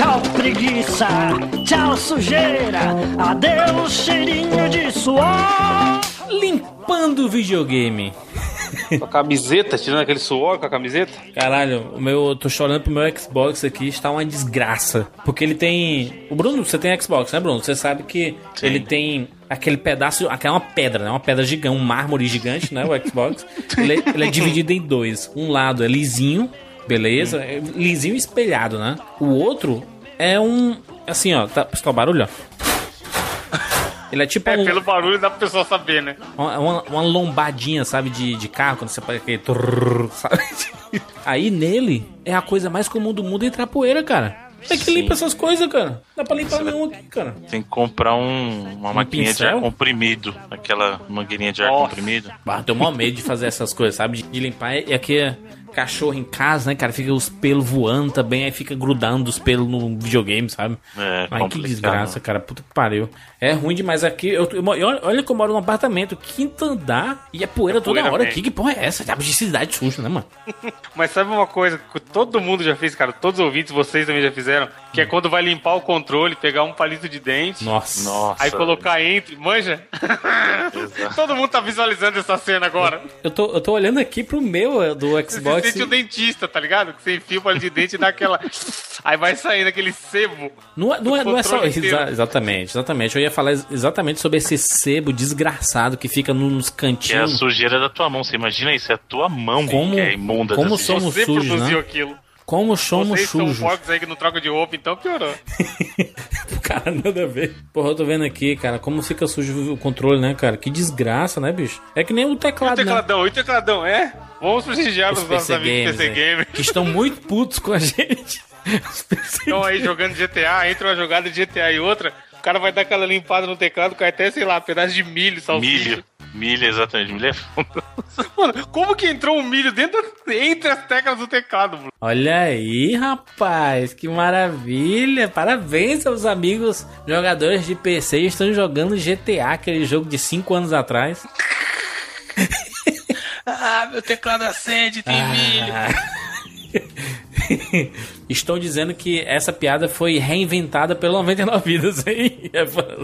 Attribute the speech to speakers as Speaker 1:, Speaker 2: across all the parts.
Speaker 1: Tchau preguiça, tchau sujeira, adeus cheirinho de suor.
Speaker 2: Limpando o videogame.
Speaker 3: Com a camiseta, tirando aquele suor com a camiseta.
Speaker 2: Caralho, o meu, eu tô chorando pro meu Xbox aqui, está uma desgraça. Porque ele tem. O Bruno, você tem Xbox, né, Bruno? Você sabe que
Speaker 4: Sim.
Speaker 2: ele tem aquele pedaço. Aquela é uma pedra, né? Uma pedra gigante, um mármore gigante, né? O Xbox. ele, é, ele é dividido em dois. Um lado é lisinho, beleza? É lisinho espelhado, né? O outro é um. Assim, ó, tá, tá o barulho, ó. Ele é tipo
Speaker 3: É,
Speaker 2: um,
Speaker 3: pelo barulho dá pra pessoa saber, né?
Speaker 2: uma, uma, lombadinha, sabe, de, de carro, quando você faz aquele. trrr, sabe? Aí nele é a coisa mais comum do mundo entrar poeira, cara. É que
Speaker 4: Sim.
Speaker 2: limpa essas coisas, cara. Dá pra limpar nenhum aqui, cara.
Speaker 4: Tem que comprar um, uma maquininha de
Speaker 2: pincel?
Speaker 4: ar comprimido. Aquela mangueirinha de ar
Speaker 3: Nossa.
Speaker 4: comprimido.
Speaker 2: Ah, tenho maior medo de fazer essas coisas, sabe? De, de limpar. E aqui é cachorro em casa, né, cara? Fica os pelos voando também, aí fica grudando os pelos no videogame, sabe?
Speaker 4: É,
Speaker 2: Ai, que desgraça, cara. Puta que pariu. É ruim demais aqui. Eu, eu, mo- olha, que eu moro num apartamento, quinto andar, e é poeira toda
Speaker 3: poeira
Speaker 2: hora
Speaker 3: mesmo.
Speaker 2: aqui. Que porra é essa? Sabe de cidade suja, né, mano?
Speaker 3: Mas sabe uma coisa que todo mundo já fez, cara? Todos os ouvintes, vocês também já fizeram? Que é quando vai limpar o controle, pegar um palito de dente.
Speaker 2: Nossa.
Speaker 4: Nossa.
Speaker 3: Aí colocar entre, manja? Todo mundo tá visualizando essa cena agora.
Speaker 2: Eu tô, eu tô olhando aqui pro meu eh, do
Speaker 3: Você
Speaker 2: Xbox.
Speaker 3: se o dentista, tá ligado? Que você enfia o palito de dente e dá aquela. Aí vai saindo aquele sebo.
Speaker 2: Não é, não é, não é só. Exa- exatamente, exatamente. Eu ia falar ex- exatamente sobre esse sebo desgraçado que fica no- nos
Speaker 4: Que é a
Speaker 2: cantinhos.
Speaker 4: sujeira da tua mão. Você imagina isso? É a tua mão
Speaker 2: Como-
Speaker 4: que é imunda.
Speaker 2: como somos sujos,
Speaker 3: produziu
Speaker 2: né?
Speaker 3: aquilo.
Speaker 2: Como somos
Speaker 3: Vocês são
Speaker 2: sujos.
Speaker 3: porcos aí que não trocam de roupa, então piorou.
Speaker 2: cara, nada a ver. Porra, eu tô vendo aqui, cara, como fica sujo o controle, né, cara? Que desgraça, né, bicho? É que nem o
Speaker 3: E o
Speaker 2: teclado, né?
Speaker 3: tecladão, e o tecladão, é? Vamos prestigiar os,
Speaker 2: Os
Speaker 3: nossos
Speaker 2: PC
Speaker 3: amigos PC
Speaker 2: né?
Speaker 3: Gamer.
Speaker 2: que estão muito putos com a gente.
Speaker 3: Estão aí jogando GTA, entra uma jogada de GTA e outra, o cara vai dar aquela limpada no teclado, cai até, sei lá, pedaço de milho, salsicha.
Speaker 4: Milho. Milho, exatamente. Milho é fundo.
Speaker 3: Mano, como que entrou um milho dentro, entre as teclas do teclado, mano?
Speaker 2: Olha aí, rapaz, que maravilha! Parabéns aos amigos jogadores de PC estão jogando GTA, aquele jogo de 5 anos atrás.
Speaker 3: Ah, meu teclado acende, tem milho.
Speaker 2: Estão dizendo que essa piada foi reinventada pelo 99 Vidas, hein?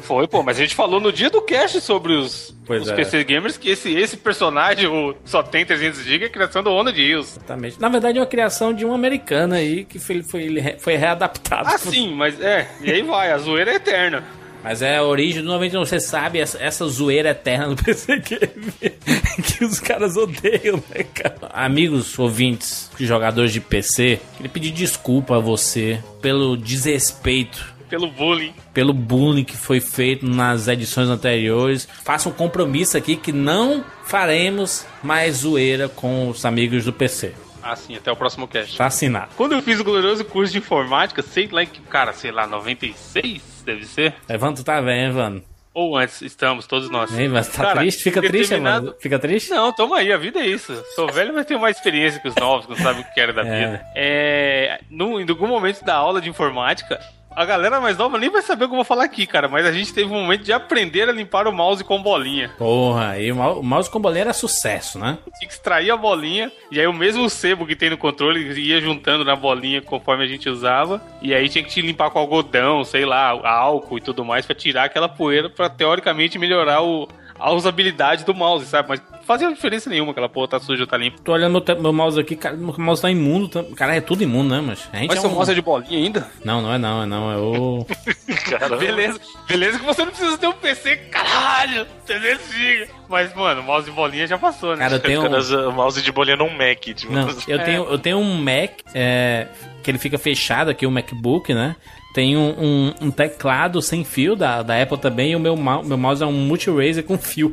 Speaker 3: Foi, pô, mas a gente falou no dia do cast sobre os, os
Speaker 2: é.
Speaker 3: PC Gamers que esse, esse personagem, o só tem 300GB, é a criação do Honda de Hills.
Speaker 2: Exatamente. Na verdade, é uma criação de um americano aí que foi, foi, foi readaptado.
Speaker 3: Ah, sim, mas é, e aí vai, a zoeira é eterna.
Speaker 2: Mas é a origem do 99. Você sabe essa, essa zoeira eterna do PC Game que os caras odeiam, né, cara? Amigos ouvintes, jogadores de PC, queria pedir desculpa a você pelo desrespeito
Speaker 3: Pelo bullying.
Speaker 2: pelo bullying que foi feito nas edições anteriores. Faça um compromisso aqui que não faremos mais zoeira com os amigos do PC.
Speaker 3: Ah, sim, até o próximo cast.
Speaker 2: Tá assinado.
Speaker 3: Quando eu fiz o glorioso curso de informática, sei lá que, cara, sei lá, 96 deve ser?
Speaker 2: Evandro, tu tá vendo, Evandro?
Speaker 3: Ou antes, estamos, todos nós.
Speaker 2: Hein, mas tá
Speaker 3: Cara,
Speaker 2: triste? Fica triste,
Speaker 3: determinado-
Speaker 2: Evandro? Fica triste?
Speaker 3: Não, toma aí, a vida é isso. Sou velho, mas tenho mais experiência que os novos, que não sabem o que querem da
Speaker 2: É.
Speaker 3: vida. É, no, em algum momento da aula de informática, a galera mais nova nem vai saber o que eu vou falar aqui, cara, mas a gente teve um momento de aprender a limpar o mouse com bolinha.
Speaker 2: Porra, e o mouse com bolinha era sucesso, né?
Speaker 3: Tinha que extrair a bolinha, e aí o mesmo sebo que tem no controle ia juntando na bolinha conforme a gente usava, e aí tinha que te limpar com algodão, sei lá, álcool e tudo mais, pra tirar aquela poeira, pra teoricamente melhorar o, a usabilidade do mouse, sabe? Mas não fazia diferença nenhuma, aquela porra tá suja, tá limpa.
Speaker 2: Tô olhando meu, te- meu mouse aqui, cara, meu mouse tá imundo. Tá... Cara, é tudo imundo, né, mas a gente
Speaker 3: Mas
Speaker 2: é
Speaker 3: seu
Speaker 2: um...
Speaker 3: mouse é de bolinha ainda?
Speaker 2: Não, não é não, é não, é o...
Speaker 3: Beleza, beleza que você não precisa ter um PC, caralho, 300 GB. Mas, mano, mouse de bolinha já passou, né?
Speaker 2: Cara, eu tenho...
Speaker 4: Cara, o mouse de bolinha num Mac. Tipo,
Speaker 2: Não, eu tenho, eu tenho um Mac é, que ele fica fechado aqui, o MacBook, né? Tem um, um- um teclado sem fio da, da Apple também e o meu, meu mouse é um multi-razer com fio.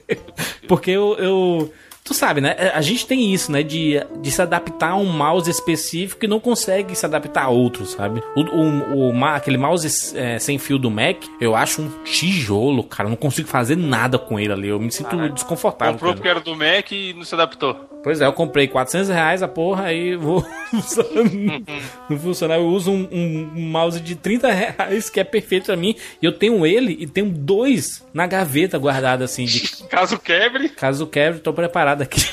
Speaker 2: Porque eu, eu- Tu sabe, né? A gente tem isso, né? De, de se adaptar a um mouse específico e não consegue se adaptar a outros, sabe? O, o, o aquele mouse é, sem fio do Mac, eu acho um tijolo, cara. Eu não consigo fazer nada com ele ali. Eu me sinto desconfortável.
Speaker 3: Comprou porque era do Mac e não se adaptou.
Speaker 2: Pois é, eu comprei 400 reais a porra, aí vou não funciona. Eu uso um, um- um mouse de 30 reais que é perfeito pra mim. E eu tenho ele e tenho dois na gaveta guardado assim. De
Speaker 3: Caso quebre,
Speaker 2: caso quebre, tô preparado aqui.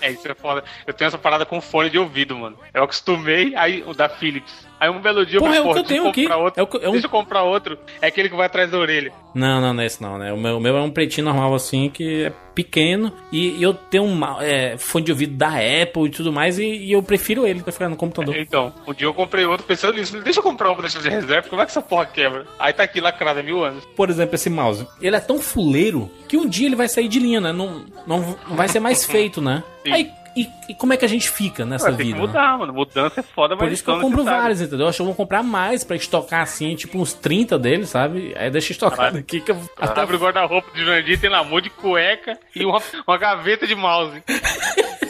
Speaker 3: é isso é foda. Eu tenho essa parada com fone de ouvido, mano. Eu acostumei, aí o da Philips. Aí um belo dia
Speaker 2: Porra,
Speaker 3: falei,
Speaker 2: é o que eu tenho aqui.
Speaker 3: Outro,
Speaker 2: É que- é um-
Speaker 3: Deixa eu comprar outro. É aquele que vai atrás da orelha.
Speaker 2: Não, não, não é esse não, né? O meu, o meu é um pretinho normal assim, que é pequeno. E, e eu tenho um é, fone de ouvido da Apple e tudo mais, e, e eu prefiro ele pra ficar no computador.
Speaker 3: Então, um dia eu comprei outro pensando nisso. Deixa eu comprar um pra deixar de reserva, como é que essa porra quebra? Aí tá aqui lacrado há mil anos.
Speaker 2: Por exemplo, esse mouse. Ele é tão fuleiro que um dia ele vai sair de linha, né? Não, não, não vai ser mais feito, né?
Speaker 3: Sim.
Speaker 2: Aí, e, e como é que a gente fica nessa
Speaker 3: Ué, tem que
Speaker 2: vida? né?
Speaker 3: mudar, mano. Mudança é foda, mas
Speaker 2: Por isso que eu
Speaker 3: são
Speaker 2: compro vários, entendeu? Eu acho que eu vou comprar mais pra estocar assim, tipo uns 30 deles, sabe? Aí deixa estocado aqui que eu até
Speaker 3: Abre o guarda-roupa de Jurandir, tem lá um monte de cueca e uma, uma gaveta de mouse.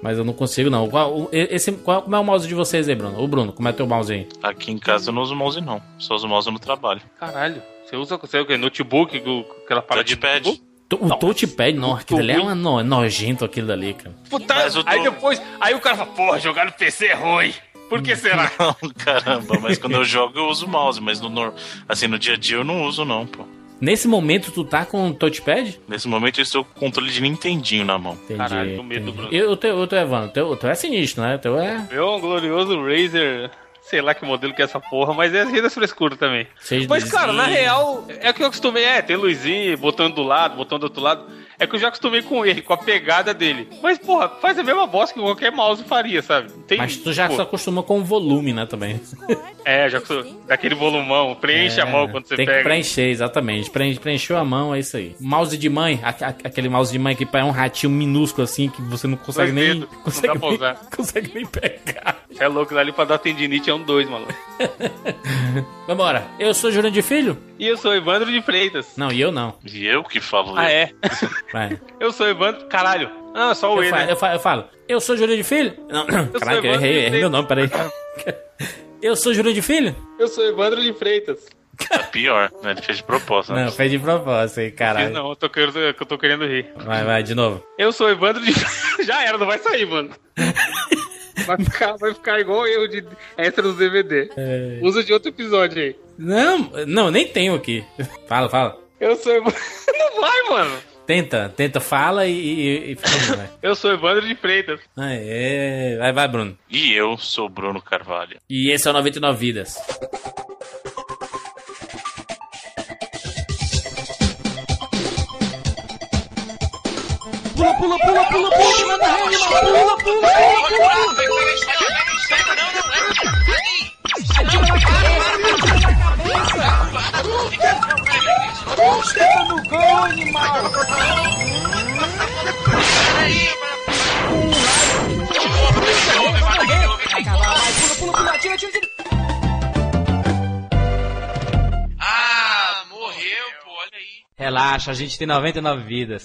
Speaker 2: Mas eu não consigo, não. Qual, esse, qual, como é o mouse de vocês aí, Bruno? Ô, Bruno, como é teu mouse aí?
Speaker 4: Aqui em casa eu não uso mouse, não. Só uso mouse no trabalho.
Speaker 3: Caralho. Você usa você, o quê? Notebook, aquela parada de
Speaker 4: Touchpad.
Speaker 3: notebook?
Speaker 2: O touchpad, não, aquilo ali é uma no, é nojento aquilo dali, cara.
Speaker 3: Puta,
Speaker 4: Mas o
Speaker 3: aí
Speaker 4: do-
Speaker 3: depois, aí o cara fala, porra, jogar no PC é ruim. Por que será?
Speaker 4: Não, caramba, mas quando eu jogo eu uso mouse, mas no, assim, no dia a dia eu não uso, não, pô.
Speaker 2: Nesse momento, tu tá com touchpad?
Speaker 4: Nesse momento eu estou com o controle de Nintendinho na mão.
Speaker 2: Entendi.
Speaker 3: Caralho, tô medo,
Speaker 2: entendi.
Speaker 3: Bruno.
Speaker 2: E o teu, o teu Evandro? O teu, o teu é sinistro, né? O teu é
Speaker 3: Meu glorioso Razer, sei lá que modelo que é essa porra, mas é cheio das frescuras também.
Speaker 2: Seis
Speaker 3: Mas, cara, na real, é que eu acostumei, é, tem luzinha, botando do lado, botando do outro lado. É que eu já acostumei com ele, com a pegada dele. Mas, porra, faz a mesma bosta que qualquer mouse faria, sabe? Tem,
Speaker 2: Mas tu já
Speaker 3: pô,
Speaker 2: se acostumou com o volume, né, também.
Speaker 3: É, já. Daquele volumão, preenche a mão quando você
Speaker 2: É, Tem que
Speaker 3: pega.
Speaker 2: preencher, exatamente. Preenche, preencheu a mão, é isso aí. Mouse de mãe, a- a- aquele mouse de mãe que é um ratinho minúsculo assim, que você não consegue
Speaker 3: Dois
Speaker 2: nem.
Speaker 3: dedos, não
Speaker 2: consegue,
Speaker 3: dá pra
Speaker 2: nem
Speaker 3: usar.
Speaker 2: consegue nem pegar.
Speaker 3: Você é louco, dali pra dar tendinite é um dois, maluco.
Speaker 2: Vambora. Eu sou Júlio de Filho?
Speaker 3: E eu sou Evandro de Freitas.
Speaker 2: Não, e eu não.
Speaker 4: E eu que falo
Speaker 3: Ah, é?
Speaker 2: Vai.
Speaker 3: Eu sou Evandro. Caralho. Ah, só o
Speaker 2: Eu,
Speaker 3: E,
Speaker 2: falo,
Speaker 3: né?
Speaker 2: eu, falo, eu falo, eu sou Júlio de Filho? Não,
Speaker 3: sou
Speaker 2: caraca, eu errei, errei meu nome, peraí. Eu sou Júlio de Filho?
Speaker 3: Eu sou Evandro de Freitas.
Speaker 4: É pior, né? Ele fez de propósito. né?
Speaker 2: Não, fez de propósito aí, caralho.
Speaker 3: Não, eu tô, querendo, eu tô querendo rir.
Speaker 2: Vai, vai, de novo.
Speaker 3: Eu sou Evandro de. Já era, não vai sair, mano. Vai ficar, vai ficar igual eu de extra dos DVD.
Speaker 2: É.
Speaker 3: Usa de outro episódio aí.
Speaker 2: Não, não, nem tenho aqui. Fala, fala.
Speaker 3: Eu sou Evandro. Não vai, mano.
Speaker 2: Tenta, tenta, fala e, e, e.
Speaker 3: Eu sou Evandro de Freitas.
Speaker 2: Aê, vai, vai, Bruno.
Speaker 4: E eu sou Bruno Carvalho.
Speaker 2: E esse é o 99 Vidas.
Speaker 1: Pula, pula, pula, pula, pula, que manda rede, mano. Pula, pula, pula, pula. Chega no gol, animal. Pula, pula, pula.
Speaker 5: Ah, morreu, pô, olha aí.
Speaker 6: Relaxa, a gente tem 99 vidas.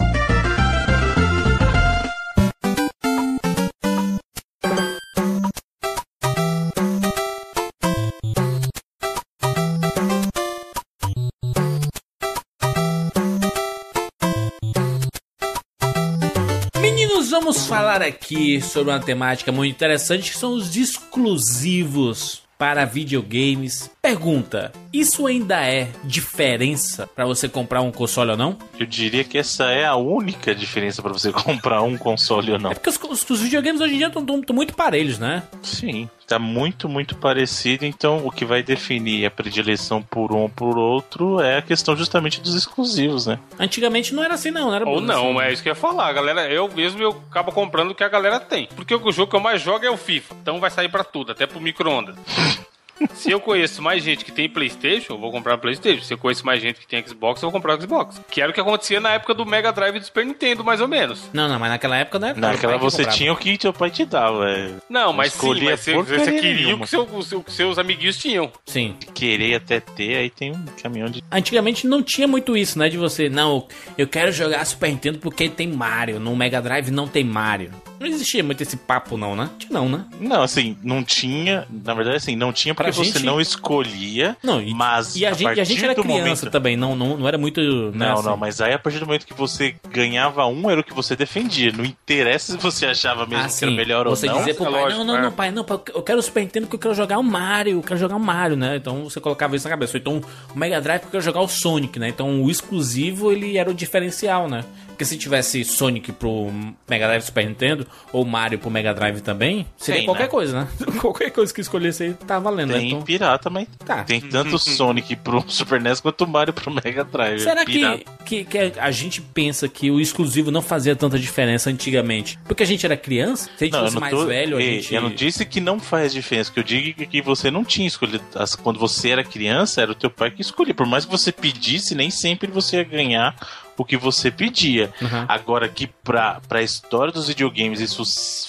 Speaker 2: Falar aqui sobre uma temática muito interessante que são os exclusivos para videogames. Pergunta: isso ainda é diferença para você comprar um console ou não?
Speaker 4: Eu diria que essa é a única diferença pra você comprar um console ou não.
Speaker 2: É porque os, os- os videogames hoje em dia estão muito parelhos, né?
Speaker 4: Sim, tá muito, muito parecido. Então, o que vai definir a predileção por um ou por outro é a questão justamente dos exclusivos, né?
Speaker 2: Antigamente não era assim, não. não era
Speaker 3: Ou
Speaker 2: assim.
Speaker 3: não, é isso que eu ia falar. Galera, eu mesmo eu acabo comprando o que a galera tem. Porque o jogo que eu mais jogo é o FIFA. Então vai sair pra tudo, até pro micro-ondas. Se eu conheço mais gente que tem Playstation, eu vou comprar Playstation. Se eu conheço mais gente que tem Xbox, eu vou comprar Xbox. Que era o que acontecia na época do Mega Drive e do Super Nintendo, mais ou menos.
Speaker 2: Não, não, mas naquela época não era.
Speaker 4: Naquela você tinha o que teu pai te dava. É.
Speaker 3: Não, mas sim, mas você, você queria o que, seu- o seu- o que seus amiguinhos tinham.
Speaker 2: Sim.
Speaker 4: Querer até ter, aí tem um caminhão de.
Speaker 2: Antigamente não tinha muito isso, né? De você, não, eu quero jogar Super Nintendo porque tem Mario. No Mega Drive não tem Mario. Não existia muito esse papo, não, né? Não, né?
Speaker 4: Não, assim, não tinha. Na verdade, assim, não tinha porque
Speaker 2: Pra
Speaker 4: você
Speaker 2: gente-
Speaker 4: não escolhia.
Speaker 2: Não, e,
Speaker 4: mas
Speaker 2: e, a, gente, e a gente era criança
Speaker 4: momento-
Speaker 2: também, não, não, não era muito. né,
Speaker 4: Não,
Speaker 2: assim.
Speaker 4: não, mas aí a partir do momento que você ganhava um, era o que você defendia. Não interessa se você achava mesmo
Speaker 2: Ah,
Speaker 4: que era melhor
Speaker 2: você
Speaker 4: ou não.
Speaker 2: dizer pro
Speaker 3: é
Speaker 2: pai,
Speaker 3: lógico,
Speaker 2: não, não,
Speaker 3: é.
Speaker 2: não, pai, não, pai, eu quero o Super Nintendo porque eu quero jogar o Mario, eu quero jogar o Mario, né? Então você colocava isso na cabeça. Então o Mega Drive porque eu quero jogar o Sonic, né? Então o exclusivo, ele era o diferencial, né? Porque se tivesse Sonic pro Mega Drive Super Nintendo, ou Mario pro Mega Drive também, seria
Speaker 4: Tem,
Speaker 2: qualquer
Speaker 4: né?
Speaker 2: coisa, né? qualquer coisa que escolhesse aí tá valendo, né?
Speaker 4: Tem
Speaker 2: Então,
Speaker 4: pirata, mas
Speaker 2: Tá.
Speaker 4: tem tanto Sonic pro Super NES quanto Mario pro Mega Drive.
Speaker 2: Será
Speaker 4: Pirata.
Speaker 2: que, que, que a gente pensa que o exclusivo não fazia tanta diferença antigamente? Porque a gente era criança? Se a gente
Speaker 4: Não,
Speaker 2: fosse
Speaker 4: não,
Speaker 2: mais
Speaker 4: tô,
Speaker 2: velho, a
Speaker 4: Ei,
Speaker 2: gente.
Speaker 4: eu não disse que não faz diferença. Que eu digo é que você não tinha escolhido. Quando você era criança, era o teu pai que escolhia. Por mais que você pedisse, nem sempre você ia ganhar o que você pedia.
Speaker 2: Uhum.
Speaker 4: Agora que pra, pra história dos videogames isso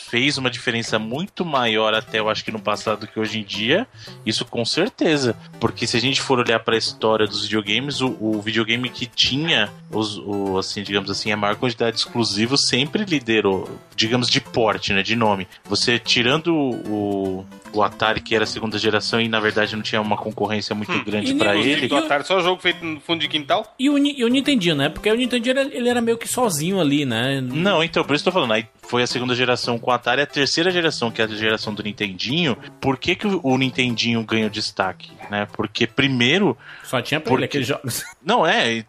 Speaker 4: fez uma diferença muito maior até eu acho que no passado do que hoje em dia, isso com certeza. Porque se a gente for olhar pra história dos videogames, o, o videogame que tinha os, o, assim, digamos assim, a maior quantidade de exclusivos sempre liderou, digamos, de porte, né? De nome. Você tirando o, o Atari, que era a segunda geração, e na verdade não tinha uma concorrência muito grande
Speaker 2: E
Speaker 4: pra
Speaker 2: nem-
Speaker 4: ele.
Speaker 3: Do Atari, só jogo feito no fundo de quintal?
Speaker 2: E o, e o Nintendinho, né? Porque o Nintendinho ele, ele era meio que sozinho ali, né?
Speaker 4: Não, então, por isso que eu tô falando. Aí foi a segunda geração com o Atari, a terceira geração, que é a geração do Nintendinho. Por que, que o, o Nintendinho ganhou destaque? Né? Porque, primeiro,
Speaker 2: Só tinha pra
Speaker 4: Por
Speaker 2: ele
Speaker 4: quê?
Speaker 2: aqueles jogos.
Speaker 4: não é, ele,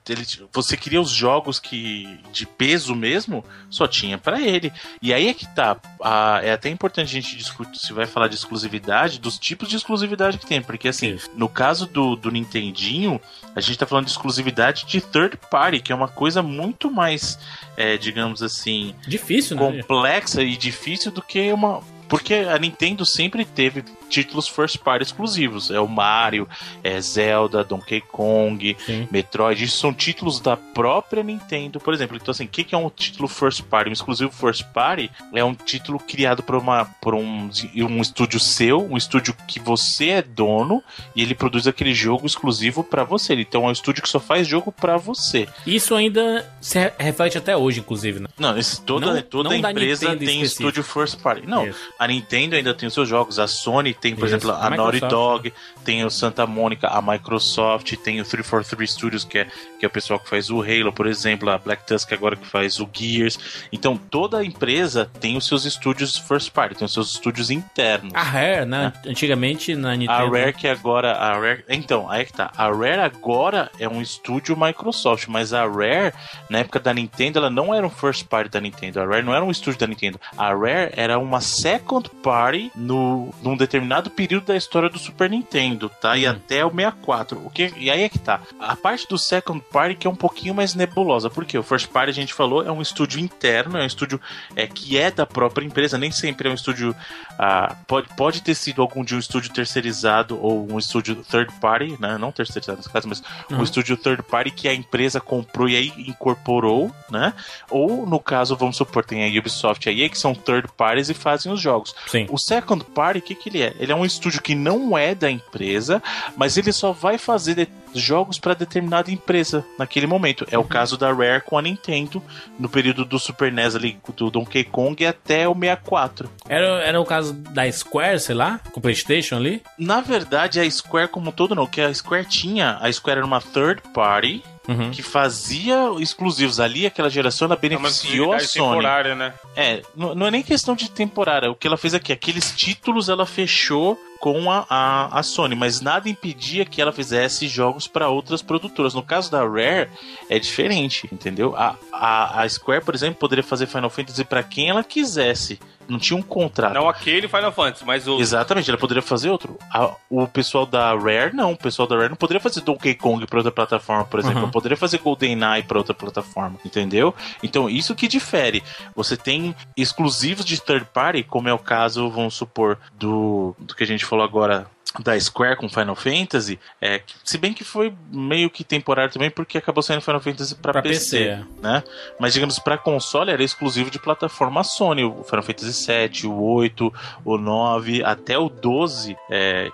Speaker 4: você queria os jogos que de peso mesmo, só tinha pra ele. E aí é que tá. a- é até importante a gente discutir, se vai falar de exclusividade, dos tipos de exclusividade que tem. Porque, assim,
Speaker 2: Isso.
Speaker 4: no caso do, do Nintendinho, a gente tá falando de exclusividade de third party, que é uma coisa muito mais, é, digamos assim,
Speaker 2: Difícil, né?
Speaker 4: complexa e difícil do que uma. Porque a Nintendo sempre teve títulos first party exclusivos. É o Mario, é Zelda, Donkey Kong,
Speaker 2: Sim.
Speaker 4: Metroid. Isso são títulos da própria Nintendo, por exemplo. Então, assim, o que, que é um título first party? Um exclusivo first party é um título criado por, uma, por um, um estúdio seu, um estúdio que você é dono, e ele produz aquele jogo exclusivo pra você. Então, é um estúdio que só faz jogo pra você.
Speaker 2: Isso ainda se re- reflete até hoje, inclusive, né?
Speaker 4: Não, esse, toda,
Speaker 2: Não-
Speaker 4: toda
Speaker 2: não
Speaker 4: empresa tem
Speaker 2: específico.
Speaker 4: estúdio first party. Não,
Speaker 2: Isso.
Speaker 4: a Nintendo ainda tem os seus jogos, a Sony tem, por
Speaker 2: Isso.
Speaker 4: exemplo, a Naughty
Speaker 2: Microsoft.
Speaker 4: Dog, tem o Santa Mônica, a Microsoft, tem o 343 Studios, que é, que é o pessoal que faz o Halo, por exemplo, a Black Tusk agora que faz o Gears. Então, toda empresa tem os seus estúdios first party, tem os seus estúdios internos.
Speaker 2: A Rare, né? Antigamente na Nintendo.
Speaker 4: A Rare que agora. A Rare, então, aí que tá. A Rare agora é um estúdio Microsoft, mas a Rare, na época da Nintendo, ela não era um first party da Nintendo. A Rare não era um estúdio da Nintendo. A Rare era uma second party no, num determinado período da história do Super Nintendo, tá? E até o 64. O que, e aí é que tá. A parte do second party que é um pouquinho mais nebulosa. Porque o first party, a gente falou, é um estúdio interno, é um estúdio é, que é da própria empresa. Nem sempre é um estúdio. ah, pode, pode ter sido algum de um estúdio terceirizado ou um estúdio third party, né? Não terceirizado nesse caso, mas um estúdio third party que a empresa comprou e aí incorporou, né? Ou no caso, vamos supor, tem a Ubisoft aí que são third parties e fazem os jogos.
Speaker 2: Sim.
Speaker 4: O second party, o que, que ele é? Ele é um estúdio que não é da empresa, mas ele só vai fazer jogos para determinada empresa naquele momento. É o caso da Rare com a Nintendo no período do Super NES ali, do Donkey Kong até o 64.
Speaker 2: Era, era o caso da Square, sei lá, com o PlayStation ali.
Speaker 4: Na verdade, a Square como todo não, que a Square tinha, a Square era uma third party
Speaker 2: Uhum.
Speaker 4: que fazia exclusivos ali, aquela geração ela
Speaker 3: É
Speaker 4: beneficiou a
Speaker 3: exclusividade
Speaker 4: Sony.
Speaker 3: temporária, né?
Speaker 4: É, não, não é nem questão de temporária. O que ela fez aqui, aqueles títulos ela fechou com a, a, a Sony, mas nada impedia que ela fizesse jogos para outras produtoras. No caso da Rare, é diferente, entendeu? A, a, a Square, por exemplo, poderia fazer Final Fantasy para quem ela quisesse. Não tinha um contrato.
Speaker 3: Não aquele Final Fantasy, mas o.
Speaker 4: Exatamente, ela poderia fazer outro. A- o pessoal da Rare, não. O pessoal da Rare não poderia fazer Donkey Kong pra outra plataforma, por exemplo.
Speaker 2: Uhum.
Speaker 4: Poderia fazer GoldenEye pra outra plataforma, entendeu? Então, isso que difere. Você tem exclusivos de third party, como é o caso, vamos supor, do, do que a gente falou agora da Square com Final Fantasy, é, se bem que foi meio que temporário também, porque acabou saindo Final Fantasy Pra PC,
Speaker 2: PC, é.
Speaker 4: né? Mas digamos, pra console era exclusivo de plataforma Sony, o Final Fantasy VII, o 8, o 9, até o 12, é,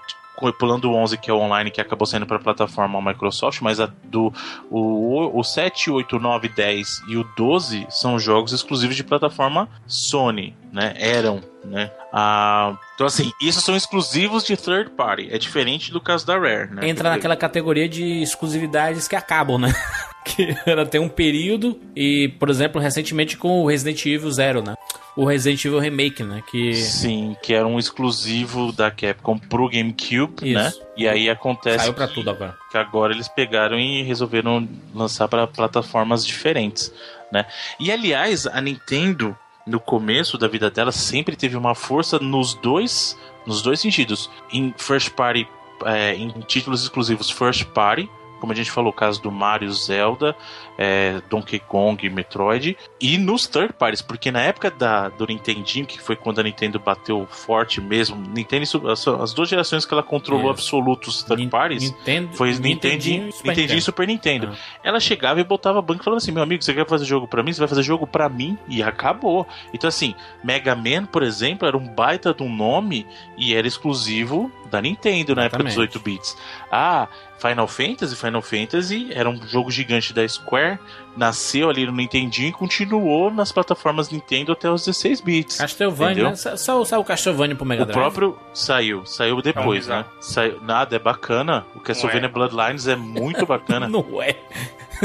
Speaker 4: pulando o 11 que é o online que acabou saindo para plataforma Microsoft, mas a do o, o 7, 8, 9, 10 e o 12 são jogos exclusivos de plataforma Sony, né? Eram, né? Ah, então assim, isso são exclusivos de third party, é diferente do caso da Rare, né?
Speaker 2: Entra naquela categoria de exclusividades que acabam, né? que ela tem um período e, por exemplo, recentemente com o Resident Evil Zero, né? O Resident Evil Remake, né? Que
Speaker 4: Sim, que era um exclusivo da Capcom pro GameCube,
Speaker 2: Isso.
Speaker 4: né? E aí acontece
Speaker 2: saiu pra
Speaker 4: que-
Speaker 2: tudo agora.
Speaker 4: que agora eles pegaram e resolveram lançar para plataformas diferentes. né? E aliás, a Nintendo no começo da vida dela sempre teve uma força nos dois nos dois sentidos, em first party, é, em títulos exclusivos first party, como a gente falou, o caso do Mario, Zelda, é, Donkey Kong, Metroid, e nos third parties, porque na época da, do Nintendinho, que foi quando a Nintendo bateu forte mesmo, Nintendo, as, as duas gerações que ela controlou
Speaker 2: Isso.
Speaker 4: absolutos third
Speaker 2: Nin-
Speaker 4: parties,
Speaker 2: Nintendo,
Speaker 4: foi
Speaker 2: Nintendinho
Speaker 4: Nintendinho,
Speaker 2: e Super
Speaker 4: Nintendinho e
Speaker 2: Nintendo.
Speaker 4: Super Nintendo.
Speaker 2: Ah.
Speaker 4: Ela chegava e botava banco e falava assim: meu amigo, você quer fazer jogo pra mim? Você vai fazer jogo pra mim e acabou. Então, assim, Mega Man, por exemplo, era um baita de um nome e era exclusivo da Nintendo na época dos
Speaker 2: Exatamente.
Speaker 4: 8 bits. Ah, Final Fantasy, Final Fantasy era um jogo gigante da Square, nasceu ali no Nintendinho e continuou nas plataformas Nintendo até os 16 bits.
Speaker 2: Castlevania,
Speaker 4: Entendeu?
Speaker 2: né? Sa- Só, só o Castlevania pro Mega
Speaker 4: O
Speaker 2: Drive.
Speaker 4: próprio saiu, saiu depois, né? Saiu, nada, é bacana. O Castlevania
Speaker 3: é.
Speaker 4: Bloodlines é muito bacana.
Speaker 2: Não é.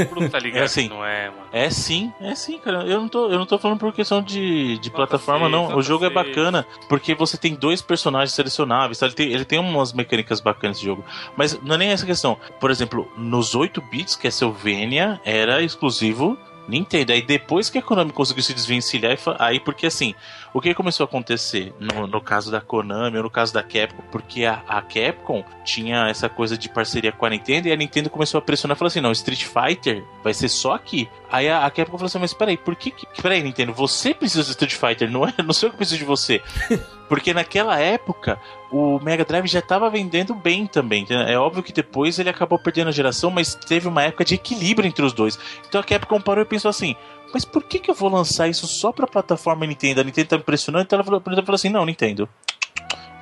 Speaker 3: Bruno tá ligado
Speaker 4: É assim.
Speaker 3: que não é, mano.
Speaker 4: É sim, é sim, cara. Eu não tô, eu não tô falando por questão de, de plataforma, não. O jogo é bacana porque você tem dois personagens selecionáveis. tá? Ele, tem, ele tem umas mecânicas bacanas esse jogo. Mas não é nem essa questão. Por exemplo, nos 8 bits, Castlevania era exclusivo Nintendo. Aí depois que a Konami conseguiu se desvencilhar, aí porque assim, o que começou a acontecer no, no caso da Konami ou no caso da Capcom? Porque a, a Capcom tinha essa coisa de parceria com a Nintendo e a Nintendo começou a pressionar e falou assim: não, Street Fighter vai ser só aqui. Aí a, a Capcom falou assim: mas peraí, por que. que peraí, Nintendo, você precisa do Street Fighter, não é? Não sei o que preciso de você. Porque naquela época o Mega Drive já estava vendendo bem também. É óbvio que depois ele acabou perdendo a geração, mas teve uma época de equilíbrio entre os dois. Então a Capcom parou e pensou assim: mas por que, que eu vou lançar isso só pra plataforma Nintendo? A Nintendo tá me pressionando, então ela falou, ela falou assim: não, Nintendo.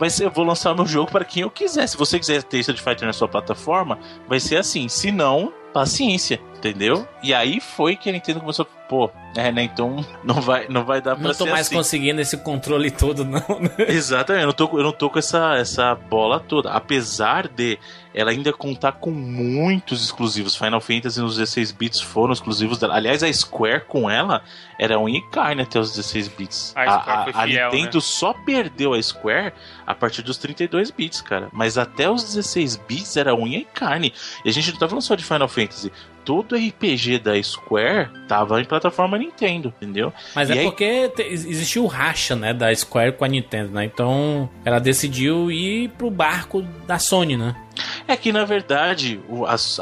Speaker 4: Ser, eu vou lançar o meu jogo para quem eu quiser. Se você quiser ter Street Fighter na sua plataforma, vai ser assim. Se não, paciência, entendeu? E aí foi que a Nintendo começou, pô, é, né? Então não vai, não vai dar pra
Speaker 2: Não tô mais
Speaker 4: assim.
Speaker 2: conseguindo esse controle todo, não. né?
Speaker 4: Exatamente, eu não tô, eu não tô com essa, essa bola toda. Apesar de ela ainda contar com muitos exclusivos. Final Fantasy nos 16 bits foram exclusivos dela. Aliás, a Square com ela era um e carne até os 16 bits.
Speaker 3: A Square foi
Speaker 4: a
Speaker 3: fiel,
Speaker 4: Nintendo só perdeu a Square a partir dos 32 bits, cara. Mas até os 16 bits era unha e carne. E a gente não tá falando só de Final Fantasy. Todo RPG da Square tava em plataforma Nintendo, entendeu?
Speaker 2: Mas
Speaker 4: E
Speaker 2: é
Speaker 4: aí-
Speaker 2: porque existiu o racha, né, da Square com a Nintendo, né? Então ela decidiu ir pro barco da Sony, né?
Speaker 4: É que na verdade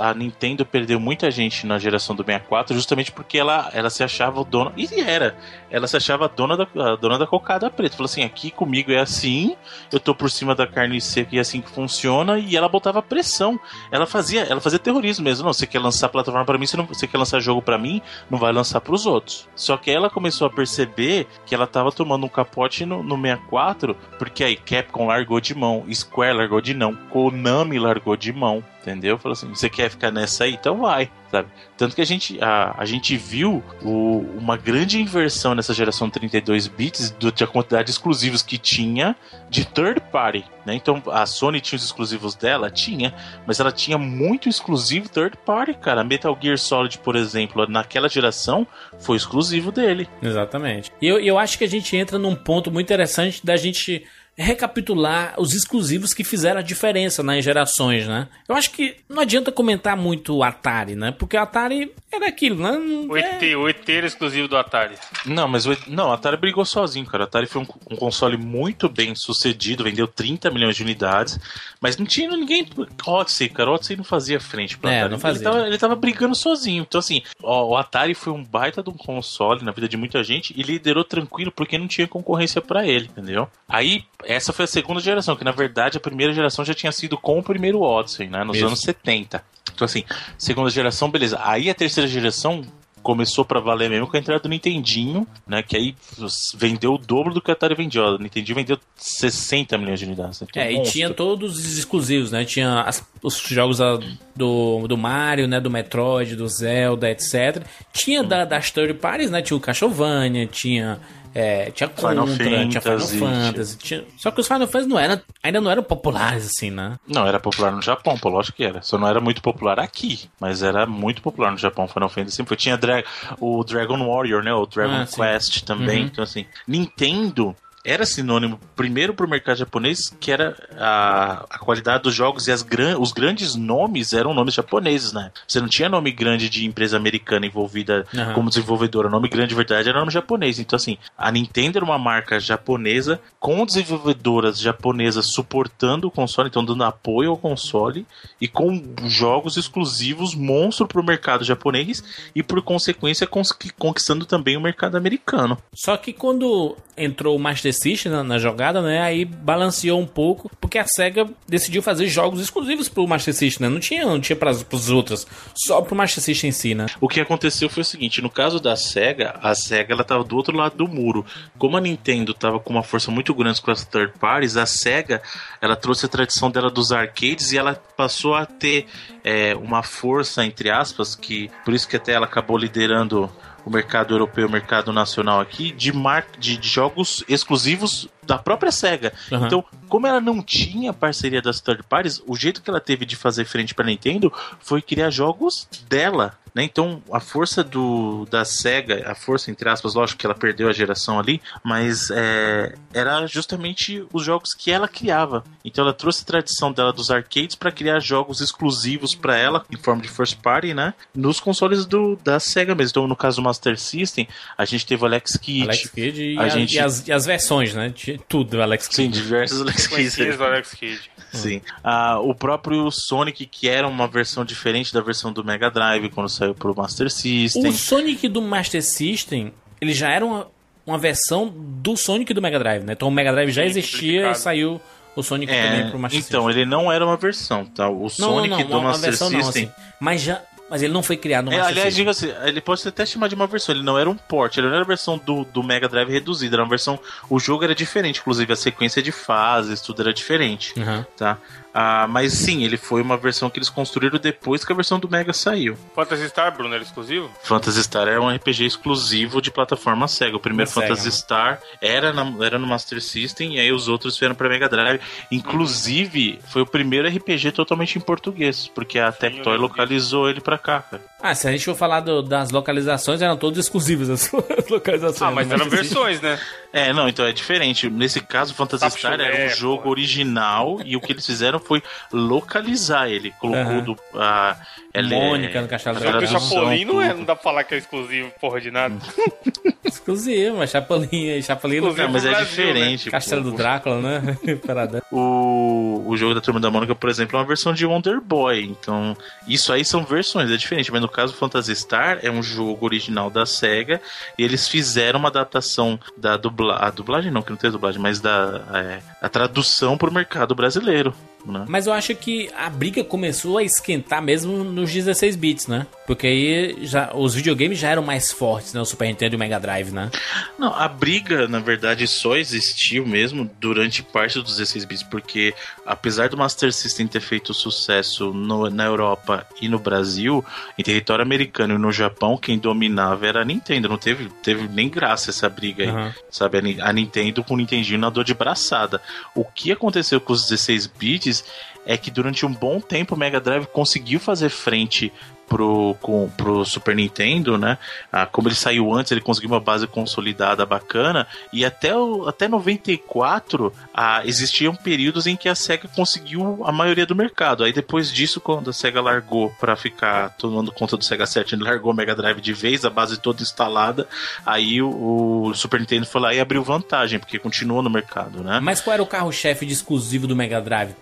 Speaker 4: a Nintendo perdeu muita gente na geração do 64 justamente porque ela, ela se achava o dono. E era. Ela se achava dona da, dona da cocada preta. Falou assim: aqui comigo é assim, eu tô por cima da carne seca e é assim que funciona. E ela botava pressão. Ela fazia, ela fazia terrorismo mesmo. Não, você quer lançar plataforma pra mim, você, não, você quer lançar jogo pra mim, não vai lançar pros outros. Só que ela começou a perceber que ela tava tomando um capote no, no 64, porque aí Capcom largou de mão, Square largou de mão, Konami largou de mão, entendeu? Falou assim: você quer ficar nessa aí? Então vai, sabe? Tanto que a gente, a, a gente viu o- uma grande inversão nessa geração 32 bits do, da quantidade de exclusivos que tinha de third party, né? Então a Sony tinha os exclusivos dela? Tinha, mas ela tinha muito exclusivo third party, cara. Metal Gear Solid, por exemplo, naquela geração foi exclusivo dele.
Speaker 2: Exatamente. E eu, eu acho que a gente entra num ponto muito interessante da gente recapitular os exclusivos que fizeram a diferença nas gerações, né? Eu acho que não adianta comentar muito o Atari, né? Porque o Atari era aquilo, né?
Speaker 3: O ET, o ET era exclusivo do Atari.
Speaker 4: Não, mas o, não, a Atari brigou sozinho, cara. A Atari foi um, um console muito bem sucedido, vendeu 30 milhões de unidades, mas não tinha ninguém. Odyssey, cara, o Odyssey não fazia frente pra
Speaker 2: É,
Speaker 4: Atari.
Speaker 2: não fazia.
Speaker 4: Ele tava, ele tava brigando sozinho. Então, assim, ó, o Atari foi um baita de um console na vida de muita gente e liderou tranquilo porque não tinha concorrência pra ele, entendeu? Aí, essa foi a segunda geração, que na verdade a primeira geração já tinha sido com o primeiro Odyssey, né, nos
Speaker 2: Isso.
Speaker 4: anos 70. Então, assim, segunda geração, beleza. Aí a terceira geração começou pra valer mesmo com a entrada do Nintendinho, né? Que aí vendeu o dobro do que a Atari vendeu. O Nintendinho vendeu 60 milhões de unidades. né, que
Speaker 2: É,
Speaker 4: um
Speaker 2: e
Speaker 4: monstro.
Speaker 2: tinha todos os exclusivos, né? Tinha as- os jogos ah, do, do Mario, né? Do Metroid, do Zelda, etc. Tinha da, das third parties, né? Tinha o Castlevania, tinha... É, tinha
Speaker 4: Final
Speaker 2: Contra, tinha Final
Speaker 4: Fantasy,
Speaker 2: Fantasy. Tinha... Só que os Final Fantasy não eram, ainda não eram populares, assim, né?
Speaker 4: Não, era popular no Japão, pô, lógico que era. Só não era muito popular aqui, mas era muito popular no Japão. Final Fantasy sempre. Tinha Dra o Dragon Warrior, né? O Dragon
Speaker 2: Ah, sim.
Speaker 4: Quest também.
Speaker 2: Uhum.
Speaker 4: Então, assim, Nintendo era sinônimo primeiro pro mercado japonês, que era a, a qualidade dos jogos e as gran, os grandes nomes eram nomes japoneses, né? Você não tinha nome grande de empresa americana envolvida
Speaker 2: Aham.
Speaker 4: como desenvolvedora. O nome grande de verdade era nome japonês. Então, assim, a Nintendo era uma marca japonesa com desenvolvedoras japonesas suportando o console, então dando apoio ao console e com jogos exclusivos monstro pro mercado japonês e, por consequência, cons- conquistando também o mercado americano.
Speaker 2: Só que quando entrou o Master System na, na jogada, né? Aí balanceou um pouco, porque a SEGA decidiu fazer jogos exclusivos pro Master System, né? Não tinha, não tinha pras, pros outros, só pro Master System em si, né?
Speaker 4: O que aconteceu foi o seguinte, no caso da SEGA, a SEGA ela tava do outro lado do muro. Como a Nintendo tava com uma força muito grande com as third parties, a SEGA ela trouxe a tradição dela dos arcades e ela passou a ter é, uma força, entre aspas, que por isso que até ela acabou liderando o mercado europeu, o mercado nacional aqui, de, mar... de jogos exclusivos da própria SEGA.
Speaker 2: Aham.
Speaker 4: Então, como ela não tinha parceria das third parties, o jeito que ela teve de fazer frente para Nintendo foi criar jogos dela. Né? Então, a força do da SEGA, a força entre aspas, lógico que ela perdeu a geração ali, mas é, era justamente os jogos que ela criava. Então, ela trouxe a tradição dela dos arcades para criar jogos exclusivos para ela, em forma de first party, né? Nos consoles do, da SEGA mesmo. Então, no caso do Master System, a gente teve o Alex Kidd.
Speaker 2: Alex Kidd e,
Speaker 4: a- gente-
Speaker 2: e as, e as versões, né? De tudo, Alex
Speaker 4: Sim,
Speaker 2: Kidd.
Speaker 4: diversos Alex Kidd.
Speaker 3: Do Alex Kidd.
Speaker 4: Sim. Ah, o próprio Sonic, que era uma versão diferente da versão do Mega Drive quando saiu pro Master System.
Speaker 2: O Sonic do Master System, ele já era uma, uma versão do Sonic do Mega Drive, né? Então o Mega Drive já
Speaker 3: Sim,
Speaker 2: existia e saiu o Sonic
Speaker 4: É,
Speaker 2: também pro Master
Speaker 4: então,
Speaker 2: System.
Speaker 4: ele não era uma versão, tá? O
Speaker 2: Não,
Speaker 4: Sonic
Speaker 2: não, não,
Speaker 4: do Master
Speaker 2: versão
Speaker 4: System.
Speaker 2: não, assim. Mas já. Mas ele não foi criado no
Speaker 4: É,
Speaker 2: Master
Speaker 4: aliás,
Speaker 2: System.
Speaker 4: diga assim, ele pode ser até chamar de uma versão, ele não era um port, ele não era a versão do, do Mega Drive reduzida, era uma versão. O jogo era diferente, inclusive a sequência de fases, tudo era diferente,
Speaker 2: Uhum.
Speaker 4: tá? Ah, mas sim, ele foi uma versão que eles construíram depois que a versão do Mega saiu.
Speaker 3: Phantasy Star, Bruno, era exclusivo?
Speaker 4: Phantasy Star é um RPG exclusivo de plataforma Sega. O primeiro Phantasy
Speaker 2: né?
Speaker 4: Star era, na- era no Master System e aí os outros vieram pra Mega Drive. Inclusive, foi o primeiro RPG totalmente em português, porque a Tectoy localizou ele pra cá, cara.
Speaker 2: Ah, se a gente for falar do- das localizações, eram todas exclusivas as localizações.
Speaker 3: Ah, mas eram versões, né?
Speaker 4: É, não, então é diferente. Nesse caso, Phantasy
Speaker 3: Sapo
Speaker 4: Star era
Speaker 3: chulé,
Speaker 4: um jogo
Speaker 3: pô.
Speaker 4: original e o que eles fizeram foi localizar ele. Colocou
Speaker 2: Aham.
Speaker 4: do. A, ela é-
Speaker 2: Mônica no Castelo
Speaker 4: a
Speaker 2: do
Speaker 3: o
Speaker 2: Dragão.
Speaker 3: Chapolin não, é, não dá pra falar que é exclusivo, porra de nada.
Speaker 2: Exclusivo, mas Chapolin, Chapolin.
Speaker 4: Não, mas é
Speaker 3: Brasil,
Speaker 4: diferente.
Speaker 2: Castelo
Speaker 4: pô.
Speaker 2: do Drácula, né? Paradão.
Speaker 4: O, o jogo da Turma da Mônica, por exemplo, é uma versão de Wonder Boy. Então, isso aí são versões, é diferente. Mas no caso, Phantasy Star é um jogo original da SEGA. E eles fizeram uma adaptação da dublagem. A dublagem não, que não tem dublagem, mas da é, a tradução pro mercado brasileiro. Né?
Speaker 2: Mas eu acho que a briga começou a esquentar mesmo nos 16 bits, né? Porque aí já, os videogames já eram mais fortes, né? O Super Nintendo e o Mega Drive, né?
Speaker 4: Não, a briga, na verdade, só existiu mesmo durante parte dos 16 bits, porque apesar do Master System ter feito sucesso no- na Europa e no Brasil, em território americano e no Japão, quem dominava era a Nintendo. Não teve, teve nem graça essa briga aí.
Speaker 2: Aham.
Speaker 4: Sabe, a, a Nintendo com o Nintendinho na dor de braçada. O que aconteceu com os 16 bits é que durante um bom tempo o Mega Drive conseguiu fazer frente pro, com, pro Super Nintendo, né? Ah, como ele saiu antes, ele conseguiu uma base consolidada bacana. E até, o, até 94 ah, existiam períodos em que a SEGA conseguiu a maioria do mercado. Aí depois disso, quando a SEGA largou para ficar tomando conta do Sega Saturn, largou o Mega Drive de vez, a base toda instalada. Aí o, o Super Nintendo foi lá e abriu vantagem, porque continuou no mercado, né?
Speaker 2: Mas qual era o carro-chefe de exclusivo do Mega Drive?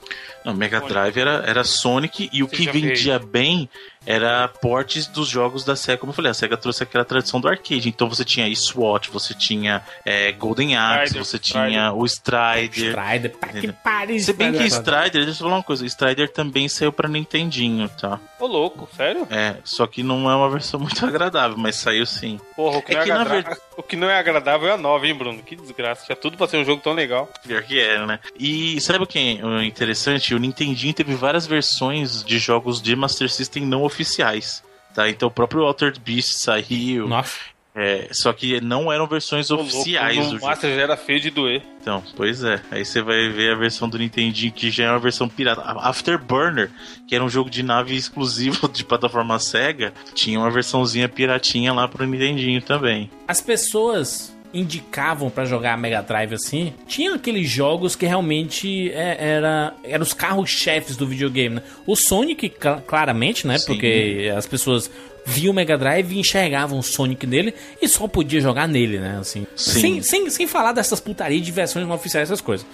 Speaker 4: Não, Mega Drive era, era Sonic e o que vendia bem era portes dos jogos da SEGA. Como eu falei, a SEGA trouxe aquela tradição do arcade. Então você tinha aí SWAT, você tinha é, Golden Axe,
Speaker 3: Strider,
Speaker 4: você
Speaker 3: Strider.
Speaker 4: tinha o Strider.
Speaker 2: Strider, tá que pariu.
Speaker 4: Se bem que
Speaker 2: Strider.
Speaker 4: Strider, deixa eu falar uma coisa, Strider também saiu pra Nintendinho, tá?
Speaker 3: Ô, louco, sério?
Speaker 4: É, só que não é uma versão muito agradável, mas saiu sim.
Speaker 3: Porra, o que,
Speaker 4: É que, na
Speaker 3: agradável, o que não é agradável é a 9, hein, Bruno? Que desgraça. Tinha tudo pra ser um jogo tão legal.
Speaker 4: Pior que era, né? E sabe o que é interessante? O Nintendinho teve várias versões de jogos de Master System não oficiais. Tá? Então o próprio Altered Beast saiu.
Speaker 2: Nossa.
Speaker 4: É, só que não eram versões
Speaker 3: Ô, louco,
Speaker 4: oficiais
Speaker 3: no
Speaker 4: do jogo.
Speaker 3: Master já era feio de doer.
Speaker 4: Então, pois é. Aí você vai ver a versão do Nintendinho que já é uma versão pirata. Afterburner, que era um jogo de nave exclusivo de plataforma Sega, tinha uma versãozinha piratinha lá pro Nintendinho também.
Speaker 2: As pessoas indicavam pra jogar a Mega Drive assim, tinha aqueles jogos que realmente é, era, eram os carros-chefes do videogame, né? O Sonic, cla- claramente, né?
Speaker 4: Sim.
Speaker 2: Porque as pessoas viam o Mega Drive e enxergavam o Sonic nele e só podia jogar nele, né? Assim,
Speaker 4: Sim.
Speaker 2: sem, sem, sem falar dessas putarias de versões não oficiais, essas coisas.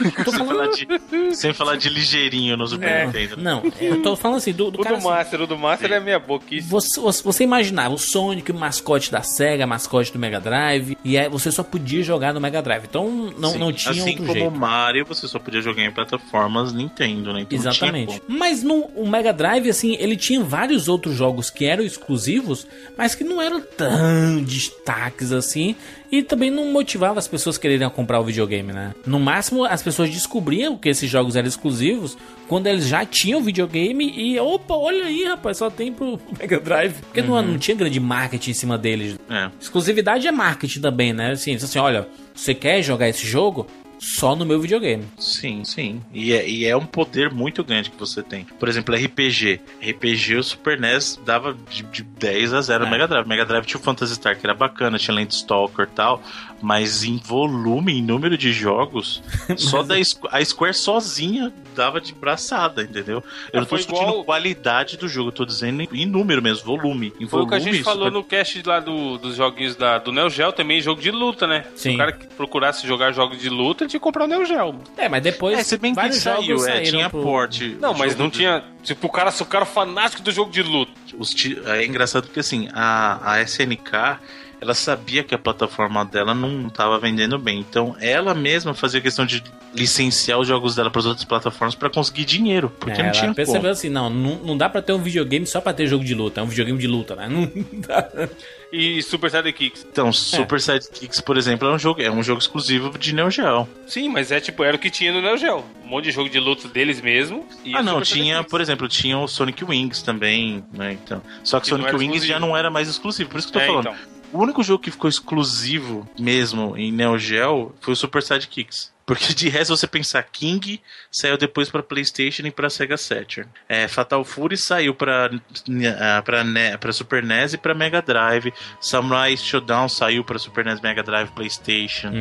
Speaker 4: Sem falar, de, sem falar de ligeirinho no Super Nintendo.
Speaker 2: Não, eu tô falando assim, do, do
Speaker 3: O
Speaker 2: cara
Speaker 3: do
Speaker 2: assim,
Speaker 3: Master, o do Master é meia boquice.
Speaker 2: você, você imaginava o Sonic, o mascote da SEGA, mascote do Mega Drive, e aí você só podia jogar no Mega Drive. Então não,
Speaker 4: Sim.
Speaker 2: não tinha
Speaker 4: assim
Speaker 2: outro
Speaker 4: como
Speaker 2: jeito.
Speaker 4: o Mario, você só podia jogar em plataformas Nintendo, né? Então
Speaker 2: Exatamente.
Speaker 4: como.
Speaker 2: Mas no o Mega Drive, assim, ele tinha vários outros jogos que eram exclusivos, mas que não eram tão destaques assim. E também não motivava as pessoas quererem comprar o videogame, né? No máximo, as pessoas descobriam que esses jogos eram exclusivos quando eles já tinham videogame e, opa, olha aí, rapaz, só tem pro Mega Drive. Porque não, não tinha grande marketing em cima deles.
Speaker 4: É.
Speaker 2: Exclusividade é marketing também, né? Assim, assim, olha, você quer jogar esse jogo? Só no meu videogame.
Speaker 4: Sim, sim. E é, e é um poder muito grande que você tem. Por exemplo, RPG. RPG, o Super NES dava de, de 10 a 0 no
Speaker 2: É.
Speaker 4: Mega Drive. Mega Drive tinha o Phantasy Star, que era bacana, tinha Landstalker e tal. Mas em volume, em número de jogos, só da a Square sozinha dava de braçada, entendeu? Eu não tô
Speaker 3: foi
Speaker 4: discutindo
Speaker 3: igual-
Speaker 4: qualidade do jogo, eu tô dizendo em- número mesmo, volume. Em
Speaker 3: Foi o
Speaker 4: volume,
Speaker 3: que a gente falou
Speaker 4: Super-
Speaker 3: no cast lá do- dos joguinhos da, do Neo Geo também, jogo de luta, né? Se
Speaker 2: Sim.
Speaker 3: o cara que procurasse jogar jogos de luta, ele tinha que comprar o Neo Geo.
Speaker 2: É, mas depois
Speaker 4: É, se bem que
Speaker 2: vários
Speaker 4: saiu,
Speaker 2: jogos
Speaker 4: é, tinha
Speaker 2: pro-
Speaker 4: porte.
Speaker 3: Não, mas não
Speaker 4: de-
Speaker 3: tinha. Tipo, o cara, se o cara fanático do jogo de luta.
Speaker 4: os é engraçado porque assim, a, a SNK ela sabia que a plataforma dela não estava vendendo bem. Então ela mesma fazia questão de licenciar os jogos dela para as outras plataformas para conseguir dinheiro. Porque
Speaker 2: É,
Speaker 4: não
Speaker 2: ela
Speaker 4: tinha
Speaker 2: percebeu
Speaker 4: como.
Speaker 2: assim, não, não, não dá pra ter um videogame só pra ter jogo de luta. É um videogame de luta, né? Não dá.
Speaker 3: E Super Sidekicks.
Speaker 4: Então, Super Sidekicks, por exemplo, é um jogo, é um jogo exclusivo de Neo Geo.
Speaker 3: Sim, mas é tipo, era o que tinha no Neo Geo. Um monte de jogo de luta deles mesmo. e
Speaker 4: ah, não,
Speaker 3: Super
Speaker 4: tinha,
Speaker 3: Sidekicks.
Speaker 4: por exemplo, tinha o Sonic Wings também, né? Então, só que,
Speaker 3: Que
Speaker 4: Sonic Wings já
Speaker 3: exclusivo.
Speaker 4: não era mais exclusivo, por isso que eu tô
Speaker 3: É,
Speaker 4: falando.
Speaker 3: então.
Speaker 4: O único jogo que ficou exclusivo mesmo em Neo Geo foi o Super Sidekicks. Porque de resto, você pensar, King saiu depois pra PlayStation e pra Sega Saturn. É, Fatal Fury saiu pra, ah, pra Super NES e pra Mega Drive. Samurai Showdown saiu pra Super NES, Mega Drive, PlayStation,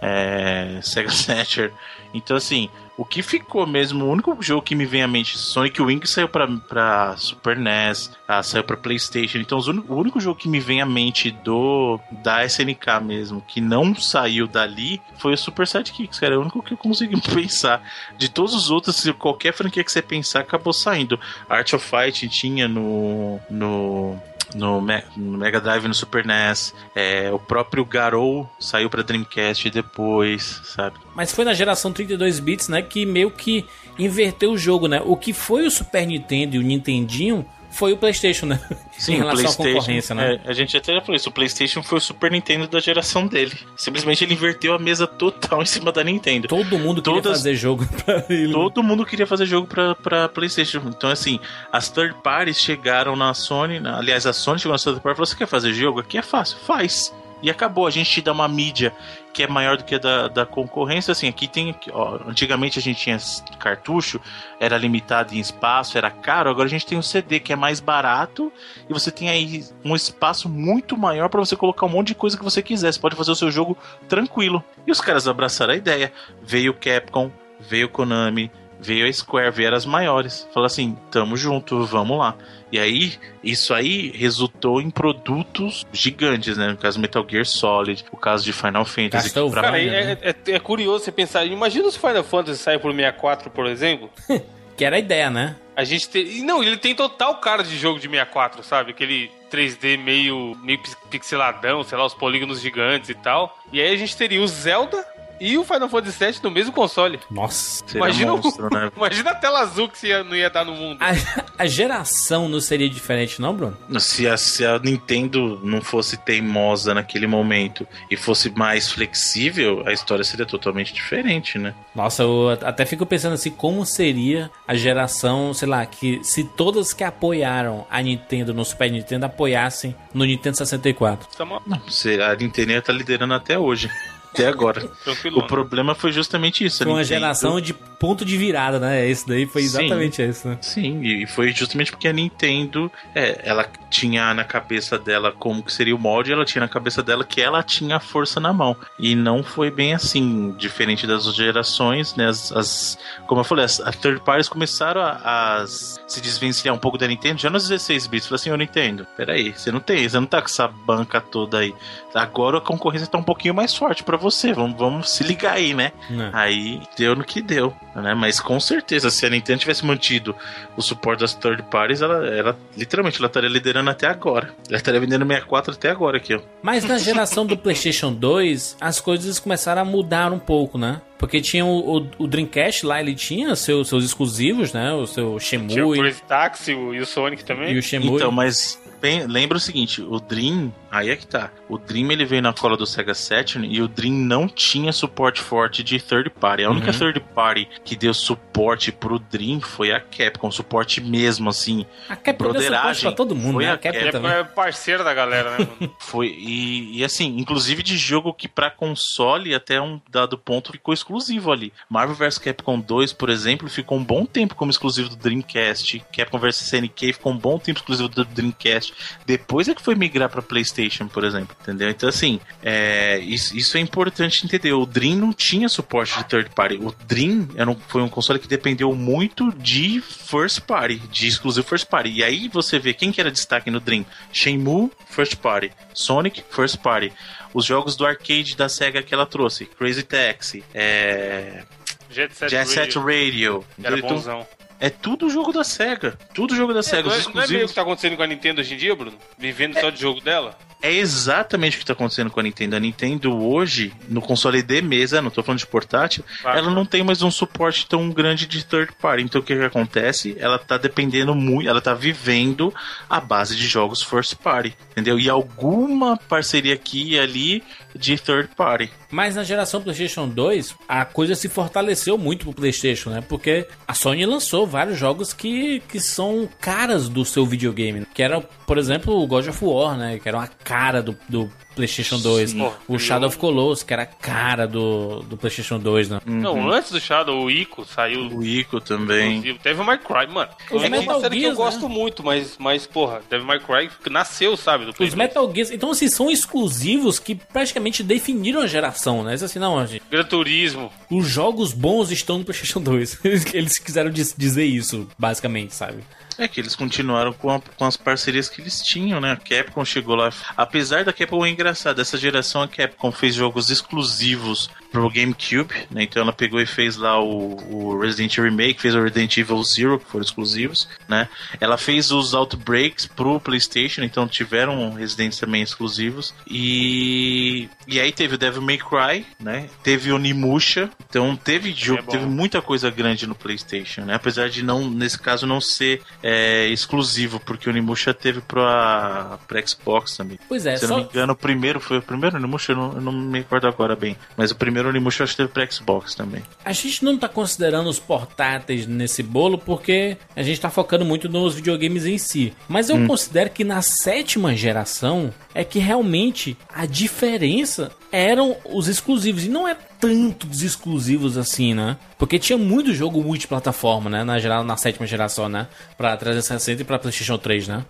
Speaker 4: é, Sega Saturn. Então, assim, o que ficou mesmo, o único jogo que me vem à mente, Sonic Wing saiu pra, pra Super NES, ah, saiu pra PlayStation. Então, o único jogo que me vem à mente do da SNK mesmo, que não saiu dali, foi o Super Sidekicks, cara. É o único que eu consegui pensar. De todos os outros, qualquer franquia que você pensar, acabou saindo. Art of Fight tinha no. no no, Me- no Mega Drive no Super NES. É, o próprio Garou saiu pra Dreamcast depois, sabe?
Speaker 2: Mas foi na geração 32 bits, né, que meio que inverteu o jogo, né? O que foi o Super Nintendo e o Nintendinho foi o PlayStation, né? em
Speaker 4: o
Speaker 2: relação à concorrência, né?
Speaker 4: é, a gente até já falou isso. O PlayStation foi o Super Nintendo da geração dele. Simplesmente ele inverteu a mesa total em cima da Nintendo.
Speaker 2: Todo mundo queria
Speaker 4: Todas-
Speaker 2: fazer jogo pra ele.
Speaker 4: Todo mundo queria fazer jogo pra, pra PlayStation. Então, assim, as third parties chegaram na Sony. na- aliás, a Sony chegou na third party e falou: Você quer fazer jogo? Aqui é fácil, faz. E acabou. A gente te dá uma mídia que é maior do que a da, da concorrência. Assim, aqui tem. Ó, antigamente a gente tinha cartucho, era limitado em espaço, era caro. Agora a gente tem o CD que é mais barato e você tem aí um espaço muito maior pra você colocar um monte de coisa que você quiser. Você pode fazer o seu jogo tranquilo. E os caras abraçaram a ideia. Veio Capcom, veio Konami, veio a Square, vieram as maiores. Falaram assim: tamo junto, vamos lá. E aí, isso aí resultou em produtos gigantes, né? No caso Metal Gear Solid, o caso de Final Fantasy. Que pra
Speaker 3: Cara, é,
Speaker 2: né?
Speaker 3: é- é curioso você pensar. Imagina se o Final Fantasy sair por 64, por exemplo.
Speaker 2: Que era a ideia, né?
Speaker 3: A gente tem. Não, ele tem total cara de jogo de 64, sabe? Aquele 3D meio, meio pix- pixeladão, sei lá, os polígonos gigantes e tal. E aí a gente teria o Zelda e o Final Fantasy VII no mesmo console.
Speaker 2: Nossa.
Speaker 3: Imagina,
Speaker 4: monstro, né?
Speaker 3: Imagina a tela azul que você ia- não ia estar no mundo.
Speaker 2: A, a geração não seria diferente, não, Bruno?
Speaker 4: Se a, se a Nintendo não fosse teimosa naquele momento e fosse mais flexível, a história seria totalmente diferente, né?
Speaker 2: Nossa, eu até fico pensando assim, como seria a geração, sei lá, que se todas que apoiaram a Nintendo no Super Nintendo apoiassem no Nintendo 64.
Speaker 3: Tá uma-
Speaker 4: Não, a Nintendo tá liderando até hoje. Até agora.
Speaker 3: Tranquilo.
Speaker 4: O problema foi justamente isso. a
Speaker 2: Foi uma
Speaker 4: Nintendo-
Speaker 2: geração de ponto de virada, né? Esse daí foi
Speaker 4: Sim.
Speaker 2: exatamente isso, né?
Speaker 4: Sim, e foi justamente porque a Nintendo, é, ela tinha na cabeça dela como que seria o molde, ela tinha na cabeça dela que ela tinha a força na mão. E não foi bem assim, diferente das outras gerações, né? As, as- como eu falei, as, as third parties começaram a, a se desvencilhar um pouco da Nintendo já nos 16 bits. Falei assim, ô Nintendo, peraí, você não tem, você não tá com essa banca toda aí. Agora a concorrência tá um pouquinho mais forte pra você, vamos, vamos se ligar aí, né?
Speaker 2: Né?
Speaker 4: Aí deu no que deu, né? Mas com certeza, se a Nintendo tivesse mantido o suporte das third parties, ela, ela literalmente ela estaria liderando até agora. Ela estaria vendendo 64 até agora aqui, ó.
Speaker 2: Mas na geração do PlayStation 2, as coisas começaram a mudar um pouco, né? Porque tinha o, o- o Dreamcast lá, ele tinha seus, seus exclusivos, né? O seu
Speaker 3: Tinha o
Speaker 2: Shenmue
Speaker 3: Crazy Taxi o- e o Sonic também.
Speaker 2: e o Shenmue.
Speaker 4: Então, mas bem, lembra o seguinte, o Dream, aí é que tá. O Dream ele veio na cola do Sega Saturn e o Dream não tinha suporte forte de third party. A única
Speaker 2: Uhum.
Speaker 4: third party que deu suporte pro Dream foi a Capcom, suporte mesmo assim.
Speaker 2: a Capcom deu suporte pra todo mundo,
Speaker 4: Foi
Speaker 2: né?
Speaker 4: a
Speaker 2: A Capcom também.
Speaker 3: é parceiro da galera, né, mano?
Speaker 4: Foi e, e assim, inclusive de jogo que pra console até um dado ponto ficou exclusivo ali. Marvel vs Capcom 2, por exemplo, ficou um bom tempo como exclusivo do Dreamcast. Capcom vs SNK ficou um bom tempo exclusivo do Dreamcast. Depois é que foi migrar pra PlayStation, por exemplo, entendeu? Então assim, é, isso, isso é importante entender. O Dream não tinha suporte de third party. O Dream era um- foi um console que dependeu muito de first party, de exclusivo first party. E aí você vê quem que era destaque no Dream: Shenmue, first party, Sonic, first party. Os jogos do arcade da Sega que ela trouxe, Crazy Taxi, é...
Speaker 3: Jet Set,
Speaker 4: Jet Set
Speaker 3: Radio,
Speaker 4: Radio.
Speaker 3: que era
Speaker 4: Então,
Speaker 3: bonzão.
Speaker 4: é tudo jogo da Sega. Tudo jogo da
Speaker 3: É,
Speaker 4: Sega.
Speaker 3: não,
Speaker 4: Os
Speaker 3: é, não é meio que tá acontecendo com a Nintendo hoje em dia, Bruno? Vivendo só de jogo dela?
Speaker 4: É exatamente o que está acontecendo com a Nintendo. A Nintendo hoje, no console de mesa, não tô falando de portátil,
Speaker 3: Claro.
Speaker 4: ela não tem mais um suporte tão grande de third party. Então o que, que acontece? Ela tá dependendo muito, ela tá vivendo a base de jogos first party, entendeu? E alguma parceria aqui e ali de third party.
Speaker 2: Mas na geração PlayStation 2, a coisa se fortaleceu muito pro PlayStation, né? Porque a Sony lançou vários jogos que, que são caras do seu videogame. Que era, por exemplo, o God of War, né? Que era uma cara do, do PlayStation 2.
Speaker 3: Sim.
Speaker 2: O Shadow of Colossus, que era a cara do, do PlayStation 2, né?
Speaker 3: Não, antes do Shadow, o Ico saiu.
Speaker 4: O Ico também.
Speaker 3: exclusivo. Devil May Cry, mano.
Speaker 2: Os
Speaker 3: é
Speaker 2: Metal
Speaker 3: uma série que eu
Speaker 2: Gears, né?
Speaker 3: gosto muito, mas, mas, porra, Devil May Cry nasceu, sabe? Do Play
Speaker 2: Os
Speaker 3: 2.
Speaker 2: Metal Gears, então assim, são exclusivos que praticamente definiram a geração, né? Isso assim, não, gente,
Speaker 3: Gran Turismo.
Speaker 2: os jogos bons estão no PlayStation 2. Eles, quiseram diz- dizer isso, basicamente, sabe?
Speaker 4: É que eles continuaram com, a- com as parcerias que eles tinham, né? A Capcom chegou lá. Apesar da Capcom é engraçado, essa geração a Capcom fez jogos exclusivos pro GameCube, né? Então ela pegou e fez lá o, o Resident Evil Remake, fez o Resident Evil Zero, que foram exclusivos, né? Ela fez os Outbreaks pro PlayStation, então tiveram Residents também exclusivos. E e aí teve o Devil May Cry, né? Teve o Nimusha, então teve jogo,
Speaker 3: É
Speaker 4: teve muita coisa grande no PlayStation, né? Apesar de não nesse caso não ser é, exclusivo, porque o Nimusha teve pra, pra Xbox também.
Speaker 2: Pois é,
Speaker 4: Se eu
Speaker 2: só,
Speaker 4: não me engano, o primeiro foi o primeiro Onimusha, eu não, eu não me recordo agora bem. Mas o primeiro Onimusha acho que teve pra Xbox também.
Speaker 2: A gente não tá considerando os portáteis nesse bolo porque a gente tá focando muito nos videogames em si. Mas eu considero que na sétima geração é que realmente a diferença eram os exclusivos. E não é tanto dos exclusivos assim, né? Porque tinha muito jogo multiplataforma, né? Na, geral, na sétima geração, né? Pra 360 e pra PlayStation 3, né?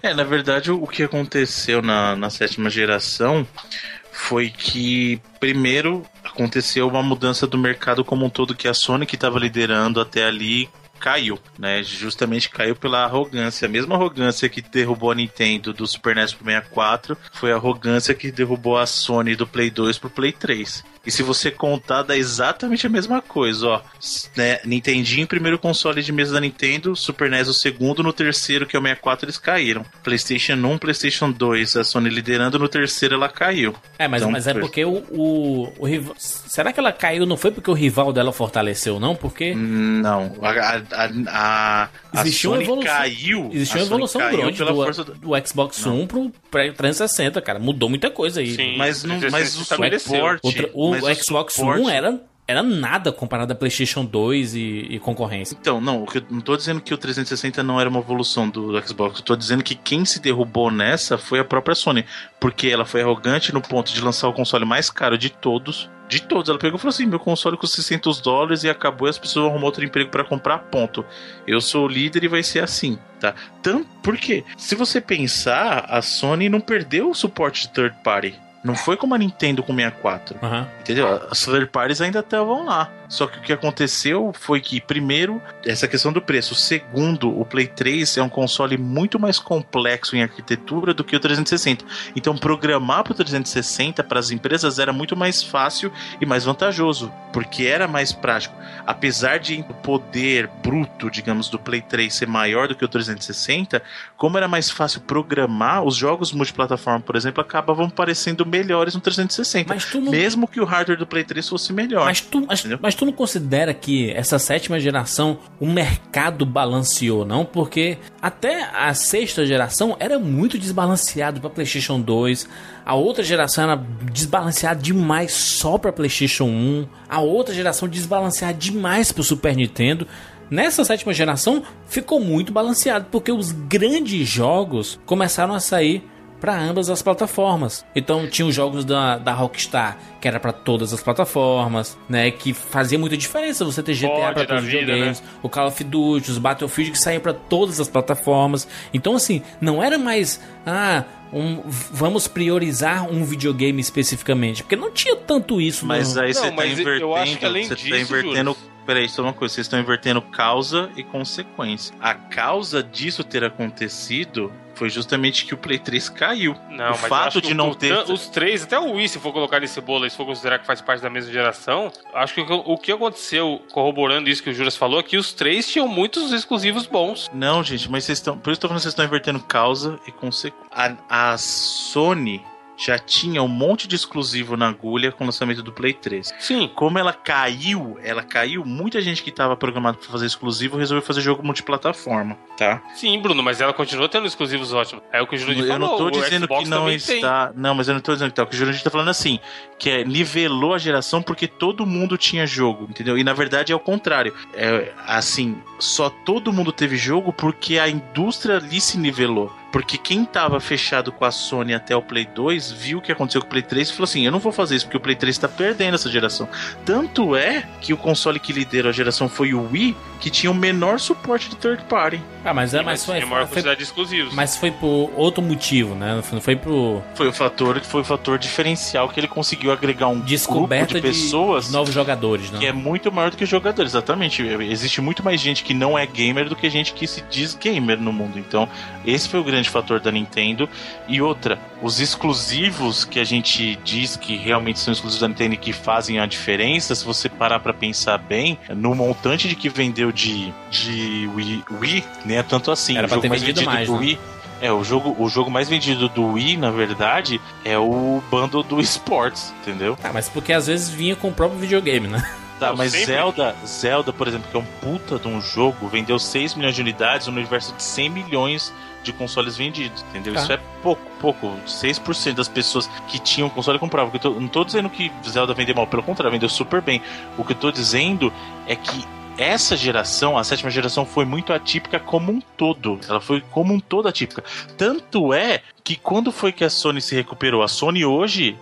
Speaker 4: É, na verdade, o que aconteceu na, na sétima geração foi que, primeiro, aconteceu uma mudança do mercado como um todo, que a Sony, que estava liderando até ali, caiu, né? Justamente caiu pela arrogância. A mesma arrogância que derrubou a Nintendo do Super NES pro 64 foi a arrogância que derrubou a Sony do Play 2 pro Play 3. E se você contar, dá exatamente a mesma coisa, ó. Né? Nintendinho, primeiro console de mesa da Nintendo, Super NES o segundo, no terceiro, que é o 64, eles caíram. PlayStation 1, PlayStation 2, a Sony liderando, no terceiro ela caiu.
Speaker 2: É, mas,
Speaker 4: Então,
Speaker 2: mas é porque o, o, o rival. Será que ela caiu? Não foi porque o rival dela fortaleceu, não? Porque.
Speaker 4: Não, a, a, a, a,
Speaker 2: Existiu uma
Speaker 4: Sony
Speaker 2: evolução-
Speaker 4: caiu.
Speaker 2: Existiu uma evolução
Speaker 4: caiu
Speaker 2: grande
Speaker 4: pela
Speaker 2: do,
Speaker 4: força do-
Speaker 2: do Xbox One pro pra 360, cara. Mudou muita coisa aí.
Speaker 3: Sim.
Speaker 4: Mas, não,
Speaker 3: 360
Speaker 4: mas o suporte.
Speaker 2: Outra- o
Speaker 4: mas
Speaker 2: Xbox
Speaker 4: suporte-
Speaker 2: One era era nada comparado a PlayStation 2 e, e concorrência.
Speaker 4: Então, não, eu não tô dizendo que o 360 não era uma evolução do Xbox, eu tô dizendo que quem se derrubou nessa foi a própria Sony, porque ela foi arrogante no ponto de lançar o console mais caro de todos, de todos. Ela pegou e falou assim: meu console custa 600 dólares e acabou e as pessoas arrumam outro emprego para comprar, ponto. Eu sou o líder e vai ser assim, tá? Tanto, por quê? Se você pensar, a Sony não perdeu o suporte de third party. Não foi como a Nintendo com 64.
Speaker 2: Aham.
Speaker 4: Entendeu? As third parties ainda estavam lá. Só que o que aconteceu foi que, primeiro, essa questão do preço. Segundo, o Play 3 é um console muito mais complexo em arquitetura do que o 360. Então, programar para o 360 para as empresas era muito mais fácil e mais vantajoso, porque era mais prático. Apesar de o poder bruto, digamos, do Play 3 ser maior do que o 360, como era mais fácil programar, os jogos multiplataforma, por exemplo, acabavam parecendo melhores no 360.
Speaker 2: Mas tu não-
Speaker 4: Mesmo que o hardware do Play 3 fosse melhor.
Speaker 2: Mas tu, mas, mas tu não considera que essa sétima geração o mercado balanceou, não? Porque até a sexta geração era muito desbalanceado para PlayStation 2. A outra geração era desbalanceada demais só para PlayStation 1. A outra geração desbalanceada demais para o Super Nintendo. Nessa sétima geração ficou muito balanceado porque os grandes jogos começaram a sair para ambas as plataformas. Então tinha os jogos da, da Rockstar, que era para todas as plataformas, né, que fazia muita diferença você ter GTA para todos os videogames, o Call of Duty, os Battlefield que saíam para todas as plataformas. Então assim, não era mais ah, um- vamos priorizar um videogame especificamente, porque não tinha tanto isso
Speaker 4: Mas
Speaker 2: no-
Speaker 4: aí
Speaker 3: Não,
Speaker 4: você tá
Speaker 3: mas eu
Speaker 4: invertendo.
Speaker 3: acho que além
Speaker 4: você tá
Speaker 3: disso,
Speaker 4: invertendo. Peraí, só uma coisa, vocês estão invertendo causa e consequência. A causa disso ter acontecido foi justamente que o Play 3 caiu.
Speaker 3: Não,
Speaker 4: o fato de não
Speaker 3: o-
Speaker 4: ter.
Speaker 3: Os três, até o Wii, se for colocar nesse bolo aí, se for considerar que faz parte da mesma geração, acho que o o que aconteceu, corroborando isso que o Juras falou, é que os três tinham muitos exclusivos bons.
Speaker 4: Não, gente, mas vocês estão. Por isso que eu tô falando que vocês estão invertendo causa e consequência. A, a Sony já tinha um monte de exclusivo na agulha com o lançamento do Play 3.
Speaker 3: Sim.
Speaker 4: Como ela caiu, ela caiu, muita gente que tava programado pra fazer exclusivo resolveu fazer jogo multiplataforma, tá?
Speaker 3: Sim, Bruno, mas ela continua tendo exclusivos ótimos. É o que o Jurandir
Speaker 4: Eu
Speaker 3: falou.
Speaker 4: não tô
Speaker 3: o
Speaker 4: dizendo
Speaker 3: Xbox
Speaker 4: que não
Speaker 3: também tem.
Speaker 4: está. Não, mas eu não tô dizendo que tá. O que o Jurandir tá falando assim, que é nivelou a geração porque todo mundo tinha jogo, entendeu? E na verdade é o contrário. É assim, só todo mundo teve jogo porque a indústria ali se nivelou. Porque quem tava fechado com a Sony até o Play 2 viu o que aconteceu com o Play 3 e falou assim: eu não vou fazer isso porque o Play 3 tá perdendo essa geração. Tanto é que o console que liderou a geração foi o Wii, que tinha o menor suporte de third party.
Speaker 2: Ah, mas é,
Speaker 3: Sim,
Speaker 2: mas foi,
Speaker 3: tinha maior
Speaker 2: foi,
Speaker 3: quantidade de exclusivos.
Speaker 2: mas foi por outro motivo, né? Não foi pro
Speaker 4: Foi o fator que foi o fator diferencial que ele conseguiu agregar um
Speaker 2: descoberta
Speaker 4: grupo de pessoas
Speaker 2: de novos jogadores, né?
Speaker 4: que é muito maior do que jogadores, exatamente. Existe muito mais gente que não é gamer do que gente que se diz gamer no mundo. Então, esse foi o grande fator da Nintendo. E outra, os exclusivos que a gente diz que realmente são exclusivos da Nintendo e que fazem a diferença, se você parar pra pensar bem, no montante de que vendeu de, de Wii, Wii, nem é tanto assim.
Speaker 2: Era
Speaker 4: o
Speaker 2: pra
Speaker 4: jogo
Speaker 2: ter
Speaker 4: mais
Speaker 2: vendido
Speaker 4: vendido
Speaker 2: mais,
Speaker 4: do
Speaker 2: né?
Speaker 4: Wii. É, o jogo, o jogo mais vendido do Wii, na verdade, é o bundle do esports, entendeu?
Speaker 2: Ah, mas porque às vezes vinha com o próprio videogame, né?
Speaker 4: Tá, mas
Speaker 3: sempre.
Speaker 4: Zelda, Zelda, por exemplo, que é um puta de um jogo, vendeu 6 milhões de unidades no universo de 100 milhões de consoles vendidos, entendeu?
Speaker 2: Tá.
Speaker 4: Isso é pouco, pouco. 6% das pessoas que tinham console compravam. Eu tô- não tô dizendo que Zelda vendeu mal, pelo contrário, vendeu super bem. O que eu tô dizendo é que essa geração, a sétima geração, foi muito atípica como um todo. Ela foi como um todo atípica. Tanto é que quando foi que a Sony se recuperou? A Sony hoje,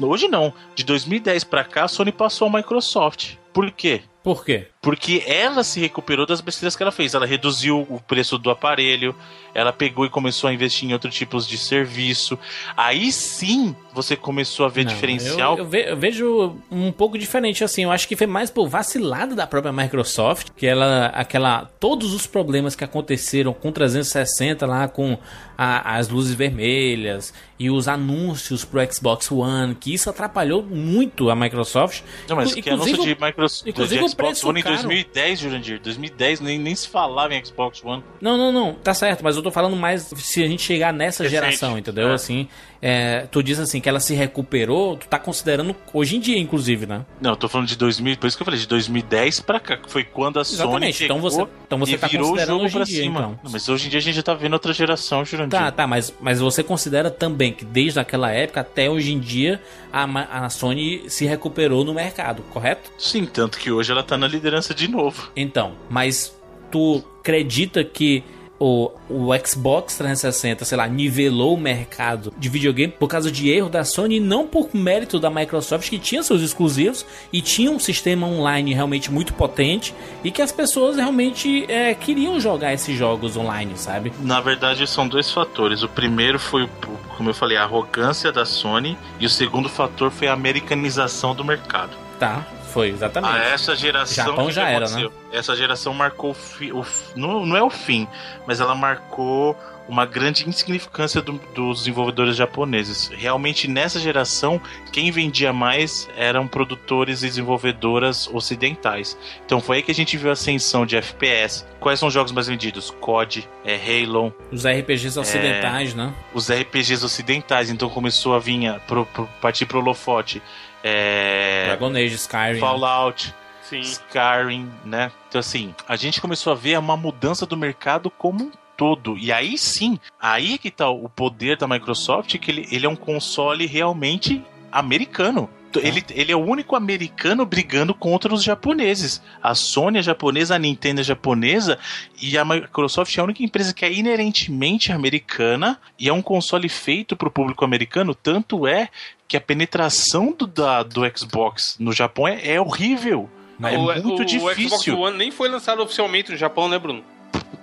Speaker 4: hoje não, de 2010 pra cá, a Sony passou a Microsoft. Por quê?
Speaker 2: Por quê?
Speaker 4: Porque ela se recuperou das besteiras que ela fez. Ela reduziu o preço do aparelho, ela pegou e começou a investir em outros tipos de serviço. Aí sim você começou a ver
Speaker 2: Não,
Speaker 4: diferencial.
Speaker 2: Eu, eu ve- eu vejo um pouco diferente, assim. Eu acho que foi mais por vacilada da própria Microsoft, que ela, aquela, todos os problemas que aconteceram com 360 lá, com a- as luzes vermelhas e os anúncios pro Xbox One, que isso atrapalhou muito a Microsoft.
Speaker 4: Não, mas que anúncio de Microsoft
Speaker 2: inclusive
Speaker 4: de
Speaker 2: o
Speaker 4: Xbox One em
Speaker 2: caro.
Speaker 4: 2010, Jurandir. 2010 nem, nem se falava em Xbox One.
Speaker 2: Não, não, não, tá certo, mas eu tô falando mais se a gente chegar nessa
Speaker 3: Recente.
Speaker 2: geração, entendeu?
Speaker 3: É.
Speaker 2: Assim, é, tu diz assim que ela se recuperou, tu tá considerando hoje em dia, inclusive, né?
Speaker 4: Não, eu tô falando de 2000, por isso que eu falei de 2010 pra cá, que foi quando a Sony
Speaker 2: Exatamente,
Speaker 4: chegou
Speaker 2: então você- então você
Speaker 4: e
Speaker 2: tá
Speaker 4: virou o
Speaker 2: considerando
Speaker 4: jogo
Speaker 2: hoje em
Speaker 4: pra
Speaker 2: dia,
Speaker 4: cima.
Speaker 2: então.
Speaker 4: Não, mas hoje em dia a gente já tá vendo outra geração, Jurandir.
Speaker 2: Tá, tá, mas, mas você considera também que desde aquela época até hoje em dia a, a Sony se recuperou no mercado, correto?
Speaker 4: Sim, tanto que hoje ela tá na liderança de novo.
Speaker 2: Então, mas tu acredita que o, o Xbox 360, sei lá, nivelou o mercado de videogame por causa de erro da Sony e não por mérito da Microsoft que tinha seus exclusivos e tinha um sistema online realmente muito potente e que as pessoas realmente é, queriam jogar esses jogos online, sabe?
Speaker 4: Na verdade, são dois fatores. O primeiro foi, o- como eu falei, a arrogância da Sony, e o segundo fator foi a americanização do mercado.
Speaker 2: Tá, foi exatamente.
Speaker 4: Ah, essa geração.
Speaker 2: Japão já era,
Speaker 4: aconteceu? Essa geração marcou o fi, o f- não, não é o fim, mas ela marcou uma grande insignificância do- dos desenvolvedores japoneses. Realmente nessa geração, quem vendia mais eram produtores e desenvolvedoras ocidentais. Então foi aí que a gente viu a ascensão de FPS. Quais são os jogos mais vendidos? COD, é, Halo,
Speaker 2: Os RPGs ocidentais, né?
Speaker 4: os RPGs ocidentais. Então começou a vir a- pro, pro, partir pro holofote. É,
Speaker 2: Dragon Age, Skyrim.
Speaker 4: Fallout.
Speaker 3: Sim.
Speaker 4: Skyrim, né? Então, assim, a gente começou a ver uma mudança do mercado como um todo. E aí sim, aí é que tá o poder da Microsoft, que ele, ele é um console realmente americano. Ele, ele é o único americano brigando contra os japoneses. A Sony é japonesa, a Nintendo é japonesa e a Microsoft é a única empresa que é inerentemente americana e é um console feito para o público americano. Tanto é que a penetração do, da, do Xbox no Japão é, é horrível. É
Speaker 3: o,
Speaker 4: muito
Speaker 3: o, O Xbox
Speaker 4: difícil.
Speaker 3: One nem foi lançado oficialmente no Japão, né, Bruno?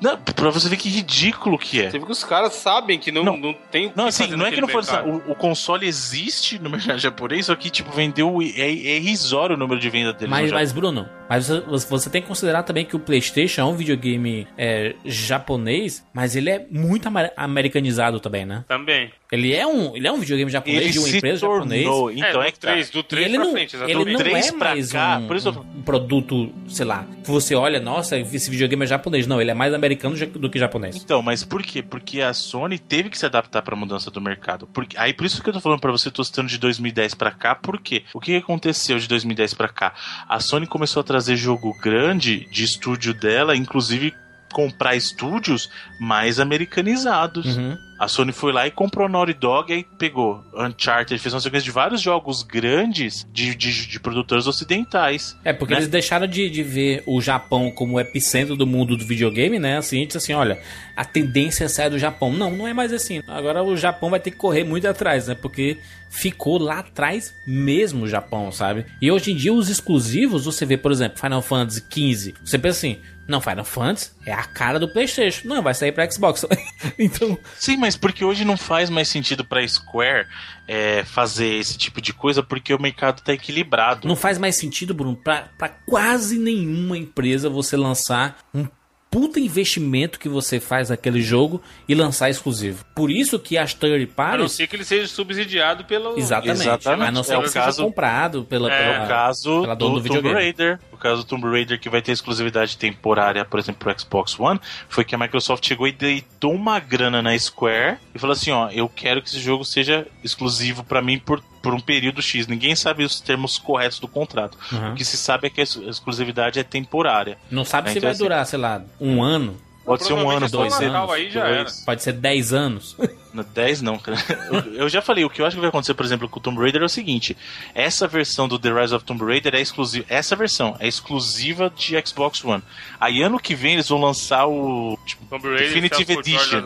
Speaker 4: Não, pra você ver que ridículo que é.
Speaker 3: Você viu que os caras sabem que não,
Speaker 4: Não.
Speaker 3: não, tem o que
Speaker 4: Não, assim,
Speaker 3: fazer
Speaker 4: não é que não for.
Speaker 3: mercado.
Speaker 4: O, o console existe no mercado japonês, só que, tipo, vendeu. É, é irrisório o número de venda dele.
Speaker 2: Mas, mas, Bruno, mas você, você tem que considerar também que o PlayStation é um videogame é, japonês, mas ele é muito americanizado também, né?
Speaker 3: Também.
Speaker 2: Ele é um, ele é um videogame japonês
Speaker 4: ele
Speaker 2: de uma
Speaker 4: se
Speaker 2: empresa japonesa.
Speaker 4: tornou.
Speaker 3: é,
Speaker 4: Então
Speaker 3: do
Speaker 4: é, que tá.
Speaker 3: 3, do
Speaker 2: E
Speaker 3: 3
Speaker 2: ele
Speaker 3: pra
Speaker 2: não,
Speaker 3: frente,
Speaker 2: ele
Speaker 3: exatamente.
Speaker 2: não
Speaker 4: Três
Speaker 2: é
Speaker 4: pra
Speaker 2: mais
Speaker 4: cá,
Speaker 2: um,
Speaker 4: por isso
Speaker 2: um produto, sei lá, que você olha, nossa, esse videogame é japonês. Não, ele é mais americano ja- do que japonês.
Speaker 4: Então, mas por quê? Porque a Sony teve que se adaptar pra mudança do mercado. Porque, aí por isso que eu tô falando pra você, tô citando de 2010 pra cá, por quê? O que aconteceu de 2010 pra cá? A Sony começou a trazer jogo grande de estúdio dela, inclusive comprar estúdios mais americanizados.
Speaker 2: Uhum.
Speaker 4: A Sony foi lá e comprou Naughty Dog e aí pegou Uncharted, fez uma sequência de vários jogos grandes de, de, de produtores ocidentais.
Speaker 2: É, porque
Speaker 4: Né?
Speaker 2: eles deixaram de, de ver o Japão como o epicentro do mundo do videogame, né? Assim, disse assim, olha, a tendência é sair do Japão. Não, não é mais assim. Agora o Japão vai ter que correr muito atrás, né? Porque ficou lá atrás mesmo o Japão, sabe? E hoje em dia os exclusivos, você vê, por exemplo, Final Fantasy XV. Você pensa assim, não, Final Fantasy é a cara do PlayStation. Não, vai sair pra Xbox. então,
Speaker 4: Sim, mas porque hoje não faz mais sentido pra Square é, fazer esse tipo de coisa porque o mercado tá equilibrado.
Speaker 2: não faz mais sentido, Bruno, pra, pra quase nenhuma empresa você lançar um puta investimento que você faz naquele jogo e lançar exclusivo. Por isso que as third
Speaker 3: A não
Speaker 2: parties
Speaker 3: ser que ele seja subsidiado pelo.
Speaker 2: Exatamente.
Speaker 4: Exatamente.
Speaker 2: A não ser
Speaker 4: É
Speaker 2: que
Speaker 4: o
Speaker 2: seja
Speaker 4: caso-
Speaker 2: comprado pela,
Speaker 3: É,
Speaker 2: pela-
Speaker 4: O caso
Speaker 2: pela
Speaker 4: do,
Speaker 2: dona do
Speaker 4: Tomb
Speaker 2: videogame.
Speaker 4: Raider, o caso do Tomb Raider que vai ter exclusividade temporária, por exemplo, pro Xbox One, foi que a Microsoft chegou e deitou uma grana na Square e falou assim, ó, eu quero que esse jogo seja exclusivo pra mim por, por um período X. Ninguém sabe os termos corretos do contrato.
Speaker 2: Uhum.
Speaker 4: O que se sabe é que a ex- exclusividade é temporária.
Speaker 2: Não sabe
Speaker 4: É,
Speaker 2: se
Speaker 4: então,
Speaker 2: vai
Speaker 4: assim-
Speaker 2: durar, sei lá, um ano,
Speaker 4: Pode ser um ano, pode
Speaker 3: o
Speaker 4: ser
Speaker 3: Natal aí já era.
Speaker 2: pode ser 10 anos.
Speaker 4: No 10 não, cara. Eu, eu já falei, o que eu acho que vai acontecer, por exemplo, com o Tomb Raider é o seguinte: essa versão do The Rise of Tomb Raider é exclusiva. Essa versão é exclusiva de Xbox One. Aí ano que vem eles vão lançar o. Tipo,
Speaker 3: Tomb Raider
Speaker 4: Definitive Edition.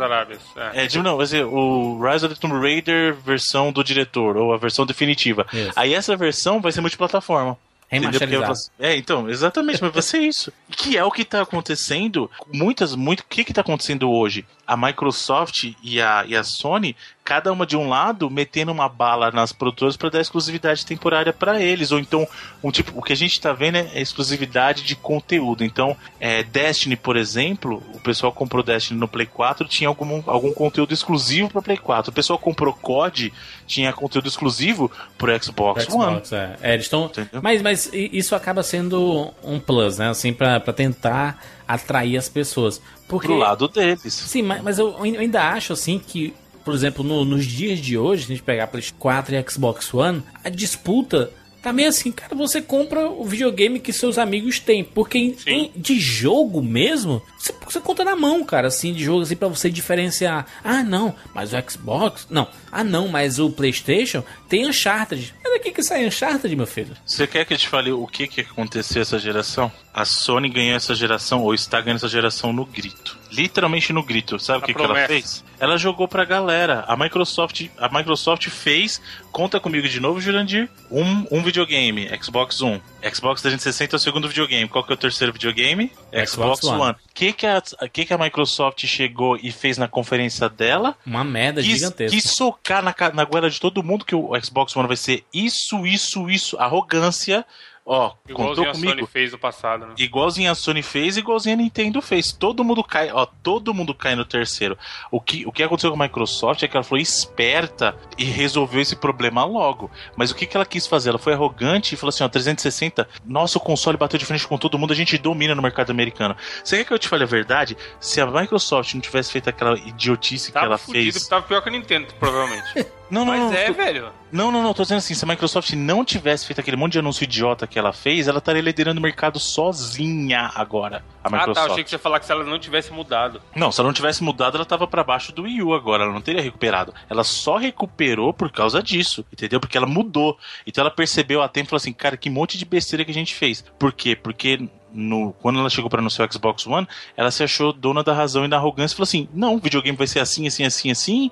Speaker 3: É.
Speaker 4: É, tipo, não, vai ser o Rise of the Tomb Raider versão do diretor, ou a versão definitiva.
Speaker 2: Isso.
Speaker 4: Aí essa versão vai ser multiplataforma. É, então, exatamente, mas vai ser isso. Que é o que tá acontecendo. Muitas, muito. O que que tá acontecendo hoje? A Microsoft e a, e a Sony, cada uma de um lado, metendo uma bala nas produtoras para dar exclusividade temporária para eles. Ou então, um tipo, o que a gente tá vendo é exclusividade de conteúdo. Então, é, Destiny, por exemplo, o pessoal comprou Destiny no Play 4, tinha algum, algum conteúdo exclusivo para Play 4. O pessoal comprou COD, tinha conteúdo exclusivo pro Xbox,
Speaker 2: Xbox,
Speaker 4: One.
Speaker 2: é. É, eles estão. Mas, mas isso acaba sendo um plus, né? Assim, pra tentar atrair as pessoas. Porque.
Speaker 4: Pro lado deles.
Speaker 2: Sim, mas, mas eu ainda acho assim que, por exemplo, no- nos dias de hoje, se a gente pegar PlayStation 4 e Xbox One, a disputa tá meio assim, cara, você compra o videogame que seus amigos têm. Porque em- em- de jogo mesmo, você, você conta na mão, cara, assim, de jogo assim pra você diferenciar. Ah, não, mas o Xbox. Não. Ah, não, mas o PlayStation tem Uncharted. É daqui que sai Uncharted, meu filho.
Speaker 4: Você quer que eu te fale o que, que aconteceu essa geração? A Sony ganhou essa geração, ou está ganhando essa geração no grito. Literalmente no grito. Sabe o que, que ela fez? Ela jogou pra galera. A Microsoft, a Microsoft fez, conta comigo de novo, Jurandir, um, um videogame, Xbox One. Xbox 360 é o segundo videogame. Qual que é o terceiro videogame?
Speaker 2: Xbox One.
Speaker 4: O que, que, a, que, que a Microsoft chegou e fez na conferência dela?
Speaker 2: Uma merda
Speaker 4: quis,
Speaker 2: gigantesca.
Speaker 4: quis socar na, na goela de todo mundo que o Xbox One vai ser isso, isso, isso, arrogância. Ó, contou
Speaker 3: Igualzinho a
Speaker 4: comigo.
Speaker 3: Sony fez no passado, né?
Speaker 4: Igualzinho a Sony fez, igualzinho a Nintendo fez. Todo mundo cai, ó, todo mundo cai no terceiro. O que, o que aconteceu com a Microsoft é que ela foi esperta e resolveu esse problema logo. Mas o que, que ela quis fazer? Ela foi arrogante e falou assim: ó, 360, nosso console bateu de frente com todo mundo, a gente domina no mercado americano. Você quer que eu te fale a verdade? Se a Microsoft não tivesse feito aquela idiotice que
Speaker 3: Tava
Speaker 4: ela
Speaker 3: fudido,
Speaker 4: fez.
Speaker 3: tava pior que a Nintendo, provavelmente.
Speaker 4: Não, não,
Speaker 3: Mas
Speaker 4: não.
Speaker 3: é,
Speaker 4: tô-
Speaker 3: velho.
Speaker 4: Não, não, não, tô dizendo assim, se a Microsoft não tivesse feito aquele monte de anúncio idiota que ela fez, ela estaria liderando o mercado sozinha agora, a
Speaker 3: Ah, tá.
Speaker 4: Microsoft.
Speaker 3: Achei que você ia falar que se ela não tivesse mudado.
Speaker 4: Não, se ela não tivesse mudado, ela tava pra baixo do Wii U agora, ela não teria recuperado. Ela só recuperou por causa disso, entendeu? Porque ela mudou. Então ela percebeu a tempo e falou assim, cara, que monte de besteira que a gente fez. Por quê? Porque no, quando ela chegou para anunciar o Xbox One, ela se achou dona da razão e da arrogância e falou assim: não, o videogame vai ser assim, assim, assim, assim,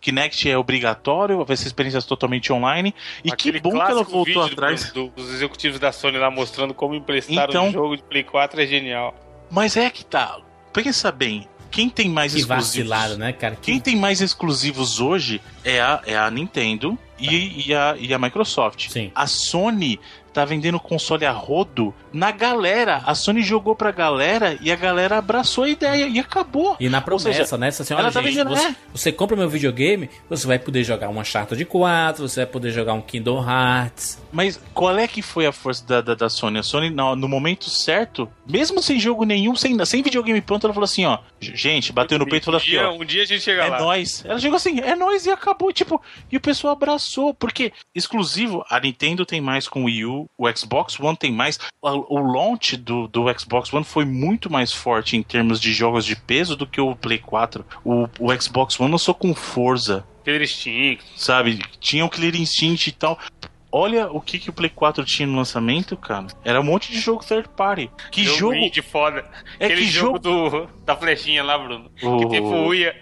Speaker 4: Kinect é obrigatório, vai ser experiências totalmente online. E
Speaker 3: Aquele
Speaker 4: que bom que ela voltou
Speaker 3: vídeo
Speaker 4: atrás.
Speaker 3: do- dos executivos da Sony lá mostrando como emprestaram
Speaker 4: Então-
Speaker 3: o jogo de Play 4 é genial.
Speaker 4: Mas é que tá. Pensa bem, quem tem mais
Speaker 2: Que
Speaker 4: exclusivos?
Speaker 2: vacilada, né, cara? Que
Speaker 4: Quem tem mais exclusivos hoje é a, é a Nintendo e, e, a, e a Microsoft.
Speaker 2: Sim.
Speaker 4: A Sony tá vendendo console a rodo na galera. A Sony jogou pra galera e a galera abraçou a ideia e acabou.
Speaker 2: E na promessa,
Speaker 4: seja,
Speaker 2: né? Assim,
Speaker 4: ela
Speaker 2: olha,
Speaker 4: tá
Speaker 2: gente,
Speaker 4: vendendo,
Speaker 2: você,
Speaker 4: é.
Speaker 2: você compra meu videogame, você vai poder jogar uma Charta de 4, você vai poder jogar um Kingdom Hearts.
Speaker 4: Mas qual é que foi a força da, da, da Sony? A Sony, no, no momento certo, mesmo sem jogo nenhum, sem, sem videogame pronto, ela falou assim: ó, gente, bateu no peito e falou
Speaker 3: um,
Speaker 4: assim:
Speaker 3: dia,
Speaker 4: ó.
Speaker 3: um dia a gente chega
Speaker 4: É
Speaker 3: lá.
Speaker 4: nóis. Ela chegou assim, é nóis e acabou. Tipo, e o pessoal abraçou. Porque exclusivo, a Nintendo tem mais com o Wii U, o Xbox One tem mais. O, o launch do, do Xbox One foi muito mais forte em termos de jogos de peso do que o Play 4. O, o Xbox One lançou com Forza,
Speaker 3: Killer Instinct.
Speaker 4: sabe? Tinha o Clear Instinct e tal. Olha o que, que o Play 4 tinha no lançamento, cara. Era um monte de jogo third party. Que jogo.
Speaker 3: indie foda.
Speaker 4: É
Speaker 3: Aquele
Speaker 4: que
Speaker 3: jogo, do, da flechinha lá, Bruno.
Speaker 4: O-
Speaker 3: Que fuia.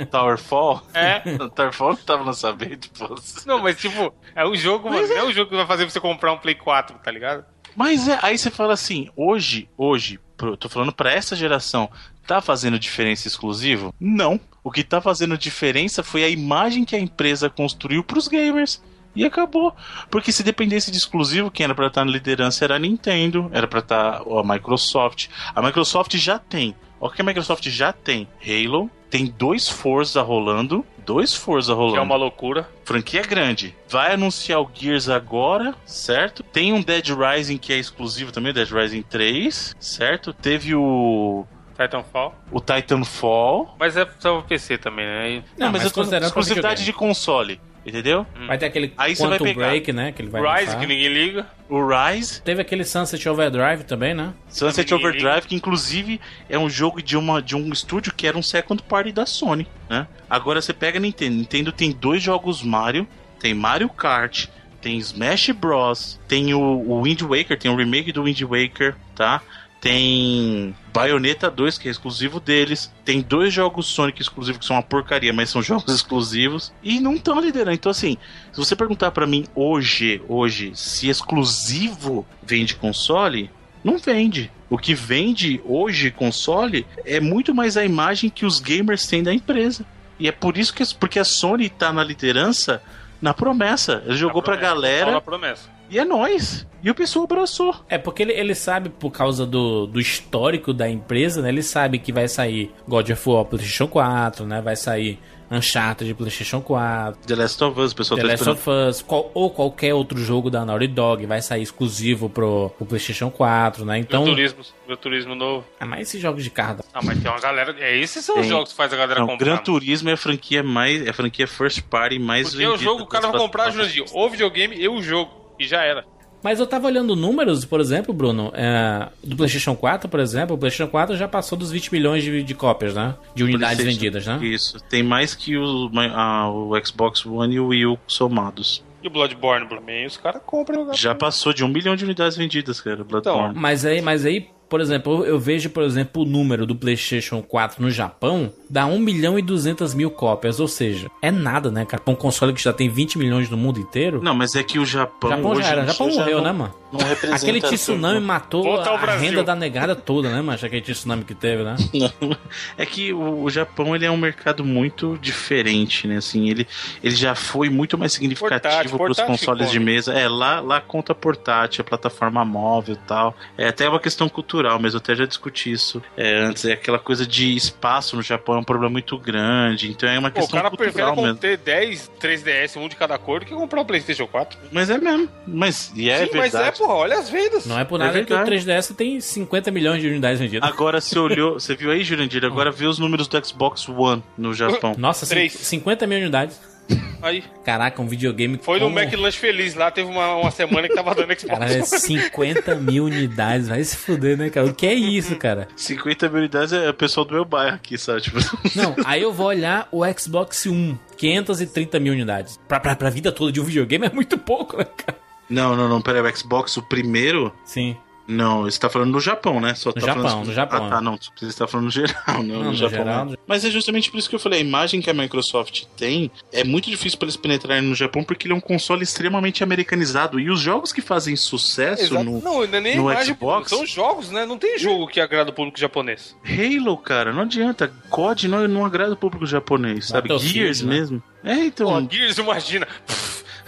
Speaker 4: O Towerfall?
Speaker 3: É.
Speaker 4: o Towerfall não tava lançamento, pô.
Speaker 3: Não, mas tipo, é um jogo,
Speaker 4: Mas.
Speaker 3: Não é um jogo que vai fazer você comprar um Play 4, tá ligado?
Speaker 4: Mas é, aí você fala assim, hoje, hoje, pro- tô falando pra essa geração, tá fazendo diferença exclusivo? Não. O que tá fazendo diferença foi a imagem que a empresa construiu pros gamers. E acabou. Porque se dependesse de exclusivo, quem era pra estar na liderança era a Nintendo, era pra estar a Microsoft. A Microsoft já tem. Olha o que a Microsoft já tem. Halo, tem dois Forza rolando. Dois Forza rolando
Speaker 3: Que é uma loucura.
Speaker 4: franquia grande. Vai anunciar o Gears agora, certo? Tem um Dead Rising que é exclusivo também, Dead Rising 3, certo? Teve o
Speaker 3: Titanfall.
Speaker 4: o Titanfall.
Speaker 3: Mas é só o PC também, né?
Speaker 2: Não, mas
Speaker 4: eu tô
Speaker 2: considerando pra
Speaker 4: exclusividade de console, entendeu?
Speaker 2: Vai ter aquele
Speaker 4: Aí você vai
Speaker 2: Quantum
Speaker 4: pegar.
Speaker 2: Break, né? Que ele vai
Speaker 3: Rise,
Speaker 2: lançar.
Speaker 3: que ninguém liga.
Speaker 4: O Rise,
Speaker 2: Teve aquele Sunset Overdrive também, né?
Speaker 4: Sunset
Speaker 3: Ninguém
Speaker 4: Overdrive, que inclusive é um jogo de, uma, de um estúdio que era um second party da Sony, né? Agora você pega a Nintendo. Nintendo tem dois jogos Mario, tem Mario Kart, tem Smash Bros, tem o, o Wind Waker, tem o remake do Wind Waker, tá? Tem Bayonetta 2, que é exclusivo deles. Tem dois jogos Sonic exclusivos que são uma porcaria, mas são jogos exclusivos. E não estão liderando. Então, assim, se você perguntar pra mim hoje, hoje, se exclusivo vende console, Não vende. O que vende hoje console é muito mais a imagem que os gamers têm da empresa. E é por isso que porque a Sony tá na liderança na promessa. Ele jogou pra
Speaker 3: promessa,
Speaker 4: galera
Speaker 3: Fala a promessa.
Speaker 4: E é nós. E o pessoal abraçou.
Speaker 2: É porque ele, ele sabe, por causa do, do histórico da empresa, né? Ele sabe que vai sair God of War PlayStation 4, né? Vai sair Uncharted de PlayStation 4,
Speaker 4: The Last of Us, o pessoal
Speaker 2: The
Speaker 4: tá
Speaker 2: Last
Speaker 4: esperando.
Speaker 2: of Us, qual- ou qualquer outro jogo da Naughty Dog vai sair exclusivo pro, pro PlayStation 4, né? Então.
Speaker 3: Meu turismo, meu turismo novo.
Speaker 2: Ah, mas esses jogos de carro.
Speaker 3: Ah, mas tem uma galera. É, esses são os
Speaker 4: Tem.
Speaker 3: jogos que faz a galera
Speaker 4: Não,
Speaker 3: comprar.
Speaker 4: Gran. Turismo é a franquia mais. É a franquia first party mais
Speaker 3: Porque é o
Speaker 4: vendida
Speaker 3: jogo, o cara vai comprar. Jurandir, o videogame e o jogo. E já era.
Speaker 2: Mas eu tava olhando números, por exemplo, Bruno, é, do PlayStation 4, por exemplo, o PlayStation 4 já passou dos 20 milhões de, de cópias, né? De unidades vendidas, né?
Speaker 4: Isso. Tem mais que o, a- o Xbox One e o Wii U somados.
Speaker 3: E o Bloodborne também, os caras compram.
Speaker 4: Já passou de um milhão de unidades vendidas, cara. Bloodborne.
Speaker 2: Mas aí, mas aí, por exemplo, eu vejo, por exemplo, o número do PlayStation 4 no Japão dá 1 milhão e 200 mil cópias, ou seja, é nada, né, cara? Pra um console que já tem 20 milhões no mundo inteiro.
Speaker 4: Não, mas é que o Japão.
Speaker 2: o Japão
Speaker 4: hoje
Speaker 2: já era, o Japão morreu,
Speaker 4: não-
Speaker 2: né, mano?
Speaker 4: Não representa.
Speaker 2: Aquele tsunami
Speaker 4: tanto-
Speaker 2: matou a
Speaker 3: Brasil.
Speaker 2: renda da negada toda, né, macho? Aquele tsunami que teve, né?
Speaker 4: Não. É que o, o Japão ele é um mercado muito diferente, né? Assim, ele, ele já foi muito mais significativo para os consoles de mesa. É, lá, lá conta portátil, a plataforma móvel e tal. É até uma questão cultural, mas eu até já discuti isso é, antes. É aquela coisa de espaço no Japão é um problema muito grande. Então é uma
Speaker 3: Pô, o
Speaker 4: questão
Speaker 3: cara prefere
Speaker 4: cultural mesmo.
Speaker 3: ter 10 3DS, um de cada cor, do que comprar o PlayStation 4.
Speaker 4: Mas é mesmo. Mas e é
Speaker 3: Sim, mas é,
Speaker 4: verdade.
Speaker 3: Porra, olha as vendas.
Speaker 2: Não é por
Speaker 4: É
Speaker 2: nada que o
Speaker 4: verdade.
Speaker 2: 3DS tem 50 milhões de unidades vendidas.
Speaker 4: Agora você olhou, você viu aí, Jurandir? Agora vê os números do Xbox One no Japão.
Speaker 2: Nossa, cin-
Speaker 3: Três.
Speaker 2: 50 mil unidades.
Speaker 3: Aí,
Speaker 2: Caraca, um videogame
Speaker 3: foi no
Speaker 2: como...
Speaker 3: McLanche Feliz, lá teve uma, uma semana que tava dando Xbox.
Speaker 2: Cara, é 50 mil unidades. Vai se fuder, né, cara? O que é isso, cara?
Speaker 4: 50 mil unidades é o pessoal do meu bairro aqui, sabe? Tipo,
Speaker 2: Não, aí eu vou olhar o Xbox One. 530 mil unidades. Pra, pra, pra vida toda de um videogame é muito pouco, né, cara?
Speaker 4: Não, não, não, peraí, o Xbox, o primeiro.
Speaker 2: Sim.
Speaker 4: Não, você tá falando no Japão, né? Só
Speaker 2: No
Speaker 4: tá
Speaker 2: Japão,
Speaker 4: falando...
Speaker 2: no Japão,
Speaker 4: Ah, tá,
Speaker 2: é.
Speaker 4: não, você tá falando no geral, não,
Speaker 2: Não,
Speaker 4: no,
Speaker 2: no
Speaker 4: Japão.
Speaker 2: geral,
Speaker 4: não.
Speaker 2: no-
Speaker 4: Mas é justamente por isso que eu falei, a imagem que a Microsoft tem é muito difícil para eles penetrarem no Japão porque ele é um console extremamente americanizado e os jogos que fazem sucesso
Speaker 3: Exato.
Speaker 4: no
Speaker 3: Não, não é nem
Speaker 4: no
Speaker 3: imagem,
Speaker 4: Xbox?
Speaker 3: são jogos, né? Não tem jogo que agrada o público japonês.
Speaker 4: Halo, cara, não adianta. COD não, não agrada o público japonês, sabe? Gears
Speaker 2: né?
Speaker 4: mesmo. É, então.
Speaker 3: Pô, Gears, imagina.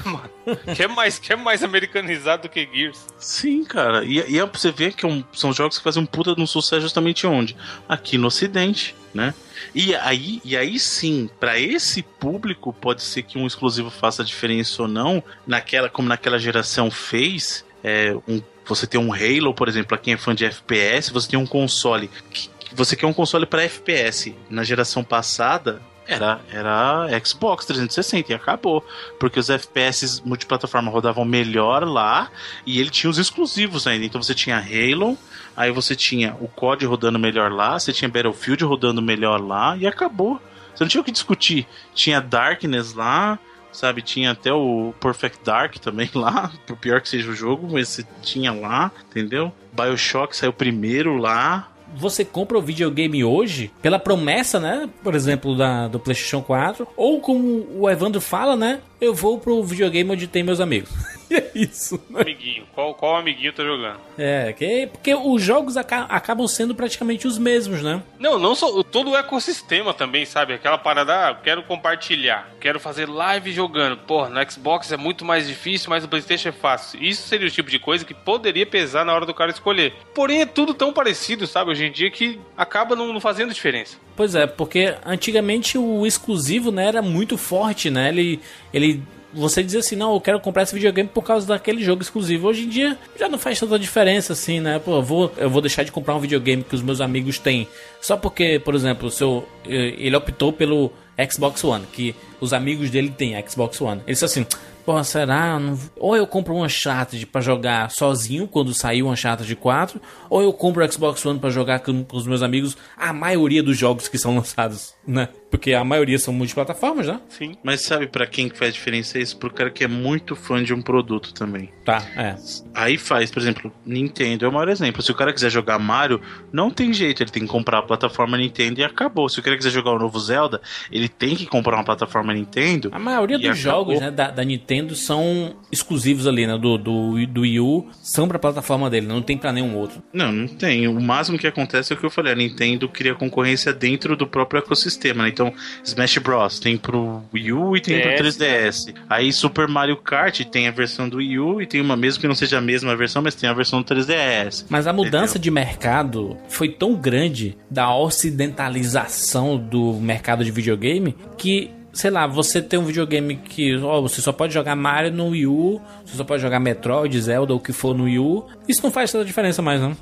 Speaker 3: Mano, que é mais, que é mais americanizado do que Gears.
Speaker 4: Sim, cara. E, e é você ver que é um- são jogos que fazem um puta de um sucesso justamente onde? Aqui no Ocidente, né? E aí, e aí sim, pra esse público, pode ser que um exclusivo faça diferença ou não, naquela, como naquela geração fez, é, um, você tem um Halo, por exemplo, pra quem é fã de FPS, você tem um console. Que, você quer um console pra FPS. Na geração passada, era, era Xbox 360 e acabou. Porque os FPS multiplataforma rodavam melhor lá e ele tinha os exclusivos ainda. Então você tinha Halo, aí você tinha o COD rodando melhor lá, você tinha Battlefield rodando melhor lá e acabou. Você não tinha o que discutir. Tinha Darkness lá, sabe? Tinha até o Perfect Dark também lá, por pior que seja o jogo, mas você tinha lá, entendeu? Bioshock saiu primeiro lá.
Speaker 2: Você compra o videogame hoje pela promessa, né? Por exemplo, da, do PlayStation 4. Ou como o Evandro fala, né? Eu vou pro videogame onde tem meus amigos. E é isso.
Speaker 3: Amiguinho. Qual, qual amiguinho tá jogando?
Speaker 2: É, que, porque os jogos aca- acabam sendo praticamente os mesmos, né?
Speaker 3: Não, não só. Todo o ecossistema também, sabe? Aquela parada, ah, quero compartilhar, quero fazer live jogando. Porra, no Xbox é muito mais difícil, mas no PlayStation é fácil. Isso seria o tipo de coisa que poderia pesar na hora do cara escolher. Porém, é tudo tão parecido, sabe? Hoje em dia que acaba não, não fazendo diferença.
Speaker 2: Pois é, porque antigamente o exclusivo, né, era muito forte, né? Ele, ele você dizia assim, não, eu quero comprar esse videogame por causa daquele jogo exclusivo. Hoje em dia já não faz tanta diferença assim, né? Pô, eu vou, eu vou deixar de comprar um videogame que os meus amigos têm só porque, por exemplo, o seu, eh, ele optou pelo Xbox One, que os amigos dele têm Xbox One. Ele disse assim, pô, será? Ou eu compro um Uncharted pra jogar sozinho quando sair o Uncharted 4, ou eu compro o Xbox One pra jogar com os meus amigos a maioria dos jogos que são lançados, né? Porque a maioria são multiplataformas, né?
Speaker 3: Sim.
Speaker 4: Mas sabe pra quem que faz diferença isso? Pro cara que é muito fã de um produto também.
Speaker 2: Tá, é.
Speaker 4: Aí faz, por exemplo, Nintendo é o maior exemplo. Se o cara quiser jogar Mario, não tem jeito, ele tem que comprar a plataforma Nintendo e acabou. Se o cara quiser jogar o novo Zelda, ele tem que comprar uma plataforma Nintendo.
Speaker 2: A maioria dos
Speaker 4: acabou.
Speaker 2: jogos né, da, da Nintendo são exclusivos ali, né? Do, do, do Wii U são pra plataforma dele, não tem pra nenhum outro.
Speaker 4: Não, não tem. O máximo que acontece é o que eu falei: a Nintendo cria concorrência dentro do próprio ecossistema, né? Então, Smash Bros. tem pro Wii U e tem pro
Speaker 3: DS,
Speaker 4: 3DS. Aí, Super Mario Kart tem a versão do Wii U e tem uma, mesmo que não seja a mesma versão, mas tem a versão do 3DS.
Speaker 2: Mas a mudança de mercado foi tão grande da ocidentalização do mercado de videogame que, sei lá, você tem um videogame que ó, você só pode jogar Mario no Wii U, você só pode jogar Metroid, Zelda ou o que for no Wii U. Isso não faz tanta diferença mais, não.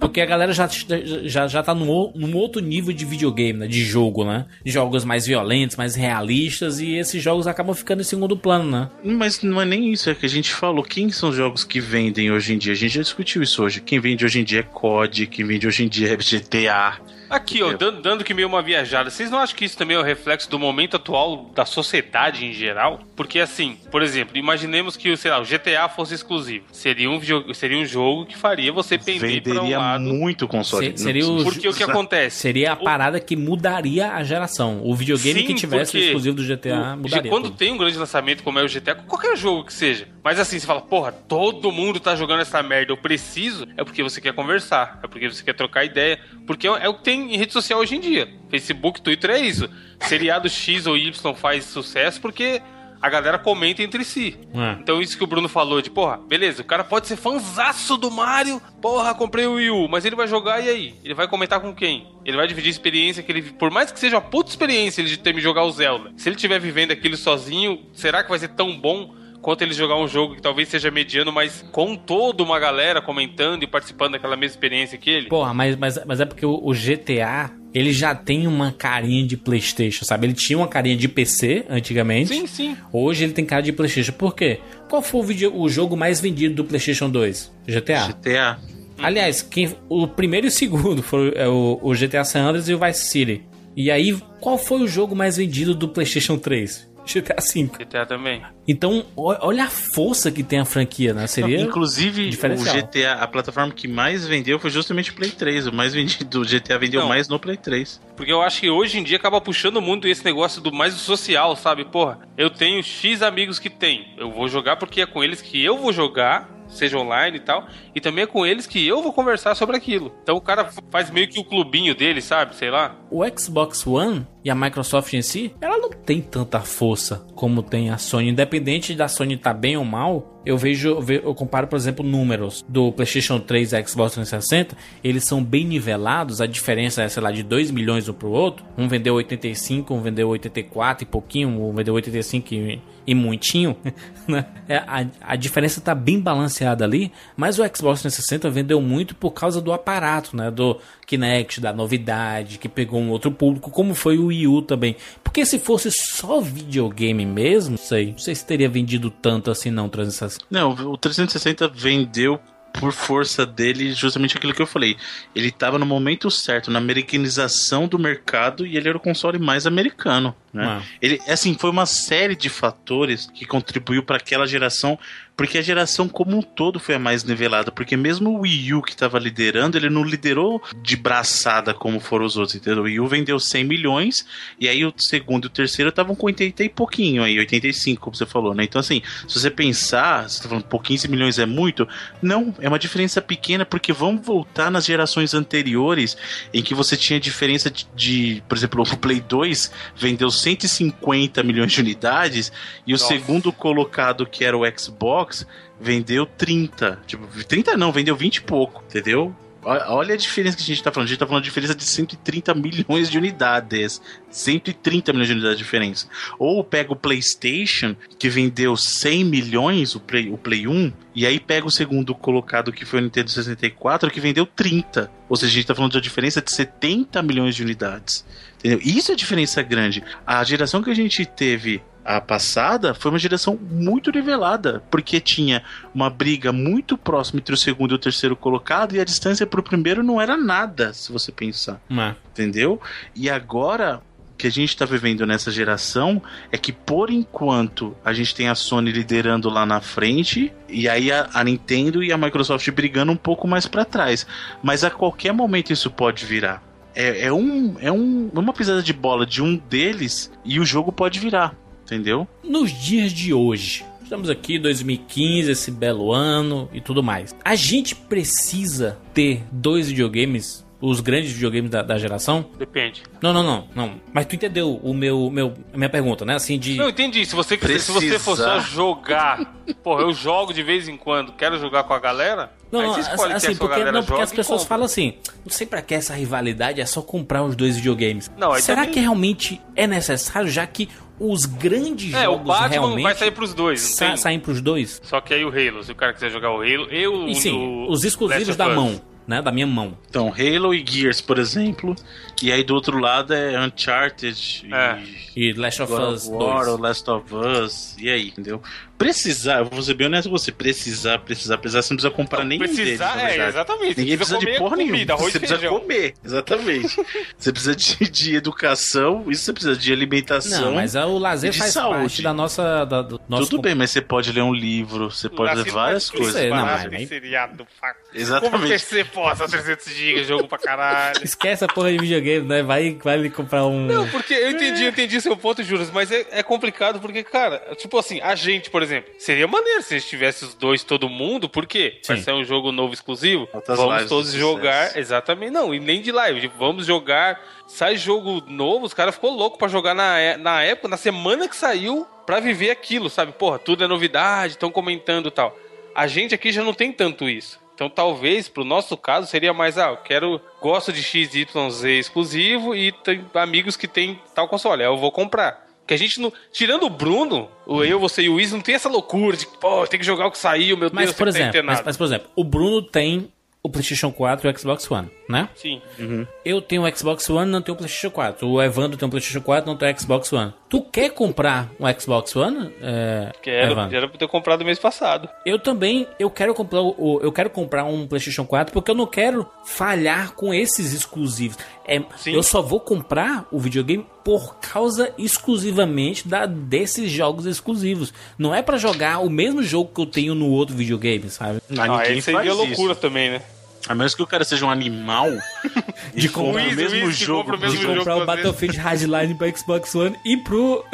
Speaker 2: Porque a galera já, já, já tá num, outro nível de videogame, né? De jogo, né? Jogos mais violentos, mais realistas e esses jogos acabam ficando em segundo plano, né?
Speaker 4: Mas não é nem isso, é que a gente falou. Quem são os jogos que vendem hoje em dia? A gente já discutiu isso hoje. Quem vende hoje em dia é COD, quem vende hoje em dia é GTA.
Speaker 3: Aqui, ó, dando, dando que meio uma viajada, vocês não acham que isso também é o reflexo do momento atual da sociedade em geral? Porque assim, por exemplo, imaginemos que sei lá, o GTA fosse exclusivo. Seria um, seria um jogo que faria você pender para um lado.
Speaker 4: muito console.
Speaker 2: Se- seria o-
Speaker 3: Porque o que acontece?
Speaker 2: Seria a parada que mudaria a geração. O videogame
Speaker 3: Sim,
Speaker 2: que tivesse exclusivo do GTA
Speaker 3: o-
Speaker 2: mudaria.
Speaker 3: Quando
Speaker 2: tudo.
Speaker 3: tem um grande lançamento como é o GTA, qualquer jogo que seja. Mas assim, você fala, porra, todo mundo tá jogando essa merda, eu preciso. É porque você quer conversar, é porque você quer trocar ideia. Porque é o que tem em rede social hoje em dia. Facebook, Twitter é isso. Seriado X ou Y faz sucesso porque a galera comenta entre si.
Speaker 2: É.
Speaker 3: Então isso que o Bruno falou de, porra, beleza, o cara pode ser fanzaço do Mario, porra, comprei o Wii U, mas ele vai jogar e aí? Ele vai comentar com quem? Ele vai dividir a experiência que ele, por mais que seja uma puta experiência ele de ter me jogar o Zelda, se ele estiver vivendo aquilo sozinho, será que vai ser tão bom quanto ele jogar um jogo que talvez seja mediano, mas com toda uma galera comentando e participando daquela mesma experiência que ele?
Speaker 2: Porra, mas, mas, mas é porque o, o GTA, ele já tem uma carinha de Playstation, sabe? Ele tinha uma carinha de PC antigamente.
Speaker 3: Sim, sim.
Speaker 2: Hoje ele tem cara de Playstation. Por quê? Qual foi o, vídeo- o jogo mais vendido do Playstation 2? GTA.
Speaker 4: GTA.
Speaker 2: Aliás, quem, o primeiro e o segundo foram é, o, o GTA San Andreas e o Vice City. E aí, qual foi o jogo mais vendido do PlayStation 3? GTA V.
Speaker 3: GTA também.
Speaker 2: Então, olha a força que tem a franquia, né? Seria.
Speaker 4: Inclusive,
Speaker 2: diferencial.
Speaker 4: o GTA, a plataforma que mais vendeu foi justamente o Play 3. O mais vendido, o GTA vendeu
Speaker 3: Não.
Speaker 4: mais no Play 3.
Speaker 3: Porque eu acho que hoje em dia acaba puxando muito esse negócio do mais social, sabe? Porra, eu tenho X amigos que tem. Eu vou jogar porque é com eles que eu vou jogar, seja online e tal. E também é com eles que eu vou conversar sobre aquilo. Então o cara faz meio que o clubinho dele, sabe? Sei lá.
Speaker 2: O Xbox One e a Microsoft em si, ela não tem tanta força como tem a Sony. Independente da Sony estar bem ou mal, eu vejo, eu ve- eu comparo, por exemplo, números do PlayStation 3 e Xbox 360, eles são bem nivelados, a diferença é, sei lá, de 2 milhões um pro outro. Um vendeu 85, um vendeu 84 e pouquinho, um vendeu 85 e, e muitinho, né? É, a, a diferença tá bem balanceada ali, mas o Xbox 360 vendeu muito por causa do aparato, né? Do Kinect, da novidade, que pegou um outro público, como foi o Wii U também. Porque se fosse só videogame mesmo, não sei, não sei se teria vendido tanto assim não, 360.
Speaker 4: Não, o 360 vendeu por força dele justamente aquilo que eu falei. Ele estava no momento certo, na americanização do mercado e ele era o console mais americano. Né?
Speaker 2: Ah.
Speaker 4: Ele, assim, foi uma série de fatores que contribuiu para aquela geração, porque a geração como um todo foi a mais nivelada, porque mesmo o Wii U que estava liderando, ele não liderou de braçada como foram os outros, entendeu? O Wii U vendeu 100 milhões e aí o segundo e o terceiro estavam com 80 e pouquinho aí, 85, como você falou, né? Então assim, se você pensar, você tá falando, pô, 15 milhões é muito? Não, é uma diferença pequena, porque vamos voltar nas gerações anteriores em que você tinha diferença de, de por exemplo, o Play 2 vendeu 150 milhões de unidades e o
Speaker 3: Nossa.
Speaker 4: segundo colocado, que era o Xbox, vendeu 30. Tipo, 30 não, vendeu 20 e pouco, entendeu? Olha a diferença que a gente tá falando. A gente tá falando de diferença de 130 milhões de unidades. 130 milhões de unidades de diferença. Ou pega o PlayStation, que vendeu 100 milhões, o Play, o Play 1, e aí pega o segundo colocado, que foi o Nintendo 64, que vendeu 30. Ou seja, a gente tá falando de uma diferença de 70 milhões de unidades. Entendeu? Isso é diferença grande. A geração que a gente teve a passada foi uma geração muito nivelada, porque tinha uma briga muito próxima entre o segundo e o terceiro colocado, e a distância pro primeiro não era nada, se você pensar
Speaker 2: É.
Speaker 4: entendeu? E agora o que a gente está vivendo nessa geração é que por enquanto a gente tem a Sony liderando lá na frente e aí a, a Nintendo e a Microsoft brigando um pouco mais para trás, mas a qualquer momento isso pode virar. É, é um é um, uma pisada de bola de um deles e o jogo pode virar, entendeu?
Speaker 2: Nos dias de hoje, Estamos aqui 2015, esse belo ano e tudo mais. A gente precisa ter dois videogames os grandes videogames da, da, geração?
Speaker 3: Depende.
Speaker 2: Não, não, não, não. Mas tu entendeu o meu, meu a minha pergunta, né? Assim de
Speaker 3: Não, entendi. Se você quiser, se você for só jogar, porra, eu jogo de vez em quando, quero jogar com a galera,
Speaker 2: não, não assim, porque, não, porque as pessoas falam assim, não sei para que essa rivalidade, é só comprar os dois videogames. Não, Será também... que realmente é necessário, já que os grandes é, jogos
Speaker 3: o Batman
Speaker 2: realmente
Speaker 3: vai sair pros dois,
Speaker 2: sa tem... saem pros dois?
Speaker 3: Só que aí o Halo, se o cara quiser jogar o Halo, eu
Speaker 2: e sim, os exclusivos da mão né, da minha mão.
Speaker 4: Então, Halo e Gears, por exemplo, e aí do outro lado é Uncharted
Speaker 2: é. e, e Last of Us
Speaker 4: War, 2. Last of Us, e aí, entendeu? Precisar, eu vou ser bem honesto com você, precisar, precisar, precisar, você não precisa comprar nem
Speaker 3: Precisar, deles, é, exatamente.
Speaker 4: Ninguém precisa, precisa de porra nenhuma. Você precisa feijão. comer, exatamente. você precisa de, de, educação, isso você precisa de alimentação. Não,
Speaker 2: mas o lazer faz saúde. parte da nossa. Da, do nosso
Speaker 4: Tudo bem, mas você pode ler um livro, você pode ler várias coisas. Sei, não, mas,
Speaker 3: nem... seriado,
Speaker 4: Exatamente. Como
Speaker 3: PC possa 300 GB, jogo pra caralho.
Speaker 2: Esquece a porra de videogame, né? Vai, vai comprar um.
Speaker 3: Não, porque eu entendi, eu entendi seu ponto, Juros, mas é, é complicado porque, cara, tipo assim, a gente, por exemplo, seria maneiro se a gente tivesse os dois, todo mundo, porque vai ser um jogo novo exclusivo. Outras vamos todos jogar. Sucesso. Exatamente, não, e nem de live. Vamos jogar. Sai jogo novo, os caras ficou louco para jogar na, é, na época, na semana que saiu, para viver aquilo, sabe? Porra, tudo é novidade, estão comentando e tal. A gente aqui já não tem tanto isso. Então talvez pro nosso caso seria mais, ah, eu quero, gosto de XYZ exclusivo e tem amigos que tem tal console, eu vou comprar. Que a gente não. Tirando o Bruno, o eu, você e o Wiz, não tem essa loucura de, pô, tem que jogar o que saiu, meu
Speaker 2: mas,
Speaker 3: Deus,
Speaker 2: por exemplo, mas, mas, por exemplo, o Bruno tem o PlayStation 4 e o Xbox One, né?
Speaker 3: Sim.
Speaker 2: Uhum. Eu tenho o Xbox One, não tenho o PlayStation 4. O Evandro tem o PlayStation 4, não tem o Xbox One. Tu quer comprar um Xbox One?
Speaker 3: É, quero. Evandro? Era pra ter comprado mês passado.
Speaker 2: Eu também, eu quero comprar o, eu quero comprar um PlayStation 4 porque eu não quero falhar com esses exclusivos. É, eu só vou comprar o videogame por causa exclusivamente da desses jogos exclusivos. Não é para jogar o mesmo jogo que eu tenho no outro videogame, sabe?
Speaker 3: Não, ah, aí seria loucura também, né?
Speaker 4: A menos que o cara seja um animal
Speaker 2: de comprar o mesmo jogo, mesmo de comprar o Battlefield Hardline para Xbox One e pro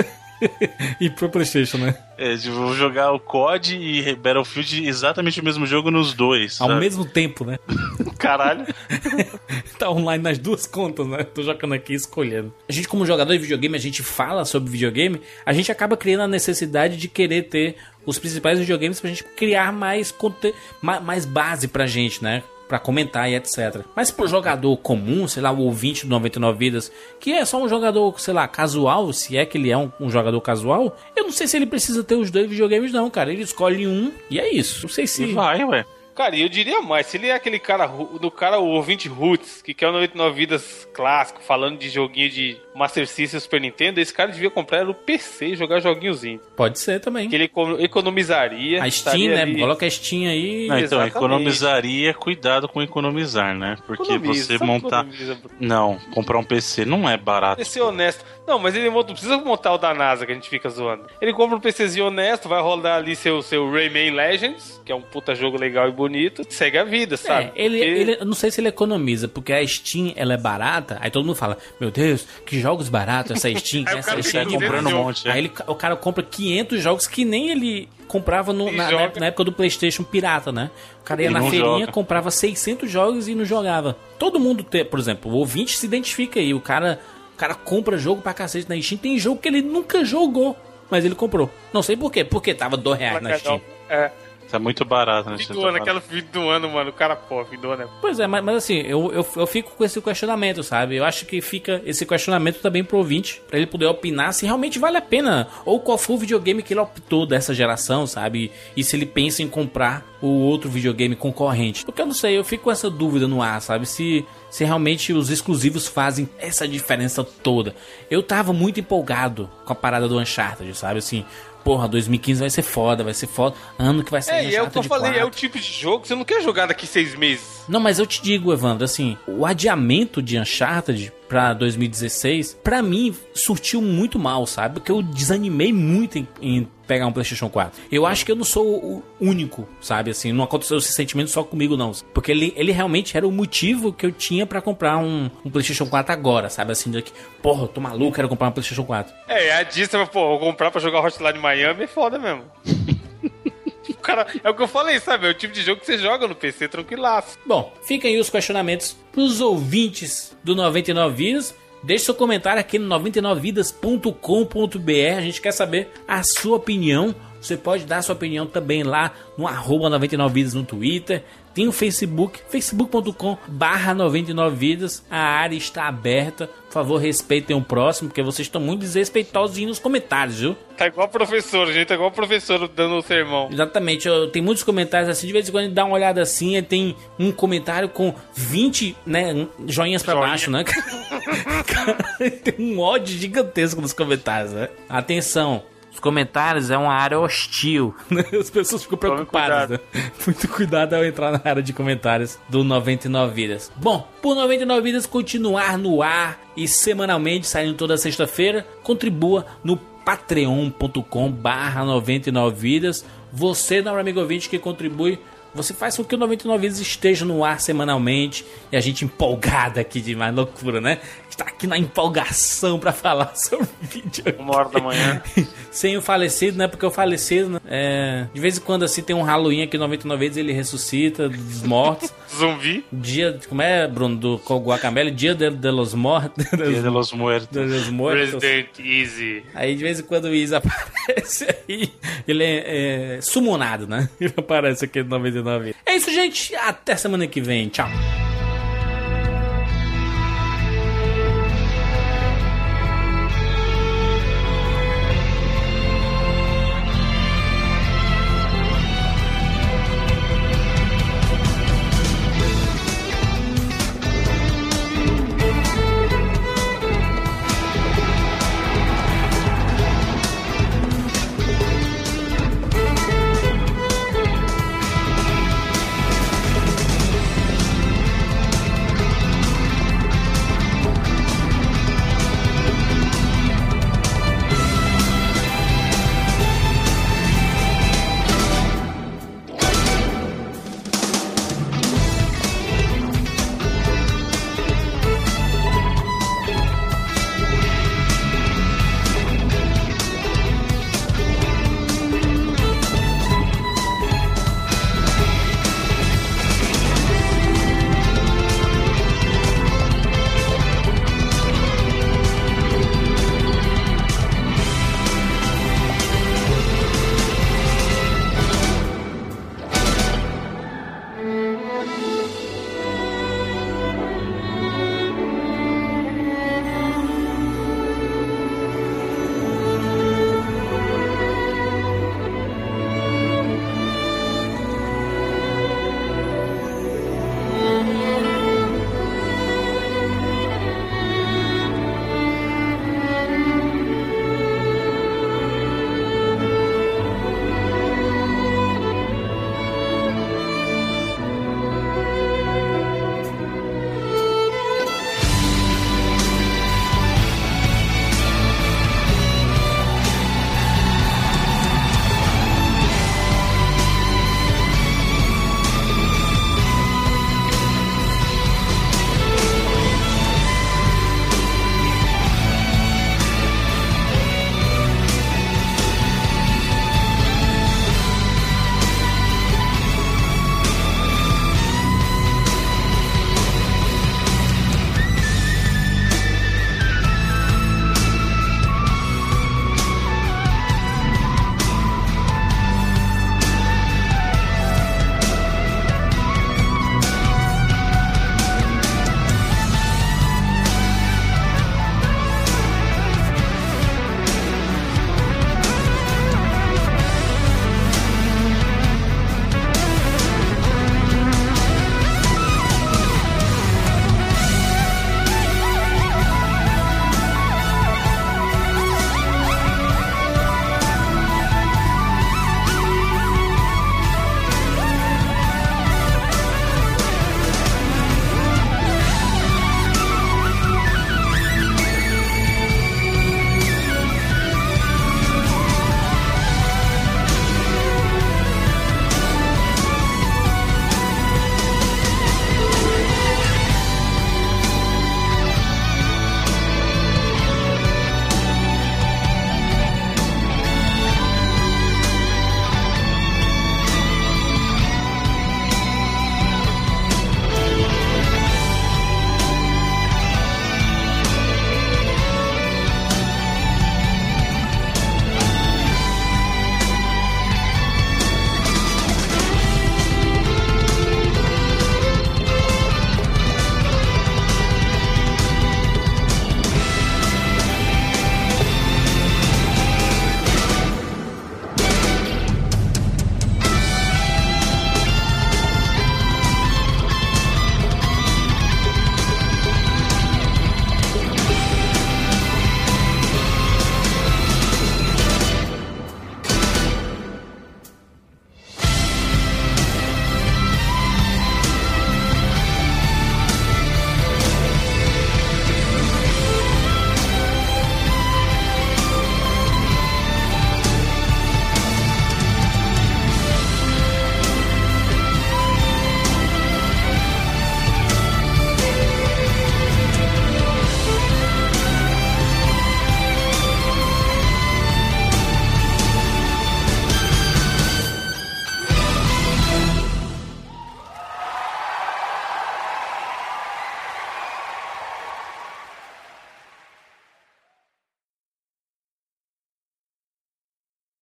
Speaker 2: e pro PlayStation, né?
Speaker 4: É, de vou jogar o COD e Battlefield exatamente o mesmo jogo nos dois.
Speaker 2: Ao sabe? mesmo tempo, né?
Speaker 3: Caralho.
Speaker 2: tá online nas duas contas, né? Tô jogando aqui escolhendo. A gente, como jogador de videogame, a gente fala sobre videogame, a gente acaba criando a necessidade de querer ter os principais videogames pra gente criar mais, mais base pra gente, né? Para comentar e etc. Mas pro jogador comum, sei lá, o ouvinte do 99 Vidas, que é só um jogador, sei lá, casual, se é que ele é um, um, jogador casual, eu não sei se ele precisa ter os dois videogames, não, cara. Ele escolhe um e é isso. Não sei se.
Speaker 3: E vai, ué. Cara, e eu diria mais, se ele é aquele cara do cara, o ouvinte Roots, que quer o 99 Vidas clássico, falando de joguinho de Master System e Super Nintendo, esse cara devia comprar o PC e jogar joguinhozinho.
Speaker 2: Pode ser também.
Speaker 3: Que ele economizaria.
Speaker 2: A Steam, né? Ali... Coloca a Steam aí.
Speaker 4: Não, então, Exatamente. economizaria, cuidado com economizar, né? Porque Economiza, você montar. Não, comprar um PC não é barato.
Speaker 3: PC honesto. Não, mas ele monta, não precisa montar o da NASA que a gente fica zoando. Ele compra um PCzinho honesto, vai rodar ali seu, seu Rayman Legends, que é um puta jogo legal e bonito, segue a vida, é, sabe?
Speaker 2: É, ele, porque... ele, não sei se ele economiza, porque a Steam ela é barata, aí todo mundo fala, meu Deus, que jogos baratos essa Steam, essa Steam.
Speaker 4: comprando um monte.
Speaker 2: É. Aí ele, o cara compra 500 jogos que nem ele comprava no, na, na, na, época do PlayStation pirata, né? O cara ia e na feirinha, joga. comprava 600 jogos e não jogava. Todo mundo, tem, por exemplo, o ouvinte se identifica aí, o cara cara compra jogo pra cacete na Steam. Tem jogo que ele nunca jogou, mas ele comprou. Não sei por quê. Porque tava dois reais na Steam.
Speaker 3: É.
Speaker 4: Tá muito barato, né?
Speaker 3: Fim do ano, aquela fim do ano, mano. O cara, pô, fim do ano é...
Speaker 2: Pois é, mas, mas assim, eu, eu, eu fico com esse questionamento, sabe? Eu acho que fica esse questionamento também pro ouvinte, pra ele poder opinar se realmente vale a pena. Ou qual foi o videogame que ele optou dessa geração, sabe? E se ele pensa em comprar o outro videogame concorrente. Porque eu não sei, eu fico com essa dúvida no ar, sabe? Se, se realmente os exclusivos fazem essa diferença toda. Eu tava muito empolgado com a parada do Uncharted, sabe? Assim, porra, 2015 vai ser foda, vai ser foda. Ano que vai ser
Speaker 3: É, e é o que eu falei, 4. é o tipo de jogo que você não quer jogar daqui seis meses.
Speaker 2: Não, mas eu te digo, Evandro, assim, o adiamento de Uncharted pra 2016, pra mim, surtiu muito mal, sabe? Porque eu desanimei muito em, em pegar um PlayStation 4. Eu acho que eu não sou o único, sabe? Assim, não aconteceu esse sentimento só comigo, não. Porque ele, ele realmente era o motivo que eu tinha para comprar um, um, PlayStation 4 agora, sabe? Assim, de que, porra, eu tô maluco, quero comprar um PlayStation 4.
Speaker 3: É, a disso, pô, vou comprar pra jogar Hotline Miami é foda mesmo. cara. É o que eu falei, sabe? É o tipo de jogo que você joga no PC tranquilaço.
Speaker 2: Bom, fiquem aí os questionamentos pros ouvintes do 99 Vidas. Deixe seu comentário aqui no 99vidas.com.br. A gente quer saber a sua opinião. Você pode dar sua opinião também lá no arroba 99vidas no Twitter. Tem o Facebook, facebook.com barra 99vidas. A área está aberta. Por favor, respeitem o próximo, porque vocês estão muito desrespeitosos nos comentários, viu?
Speaker 3: Tá igual professor, gente. Tá igual professor dando o sermão.
Speaker 2: Exatamente, eu, tem muitos comentários assim, de vez em quando dá uma olhada assim, e tem um comentário com 20 né, joinhas pra
Speaker 3: Joinha.
Speaker 2: baixo, né? Tem um ódio gigantesco nos comentários, né? Atenção, os comentários é uma área hostil. As pessoas ficam preocupadas, né? Muito cuidado ao entrar na área de comentários do 99 Vidas. Bom, por 99 Vidas continuar no ar e semanalmente saindo toda sexta-feira, contribua no patreon.com barra 99 vidas. Você, nosso amigo ouvinte que contribui, você faz com que o 99 vidas esteja no ar semanalmente e a gente empolgada aqui demais, loucura, né? Está aqui na empolgação para falar sobre vídeo.
Speaker 3: Uma hora da manhã.
Speaker 2: Sem o falecido, né? Porque o falecido, né? É, de vez em quando assim tem um Halloween aqui 99 vezes ele ressuscita dos mortos.
Speaker 3: Zumbi.
Speaker 2: Dia, como é, Bruno, do com o Guacamele? Dia de, de los mortos.
Speaker 4: Dia de los Muertos.
Speaker 2: de los mortos.
Speaker 3: Resident Easy.
Speaker 2: Aí de vez em quando o Isa aparece aí, ele é, é sumonado, né? Ele aparece aqui no 99. É isso, gente. Até semana que vem. Tchau.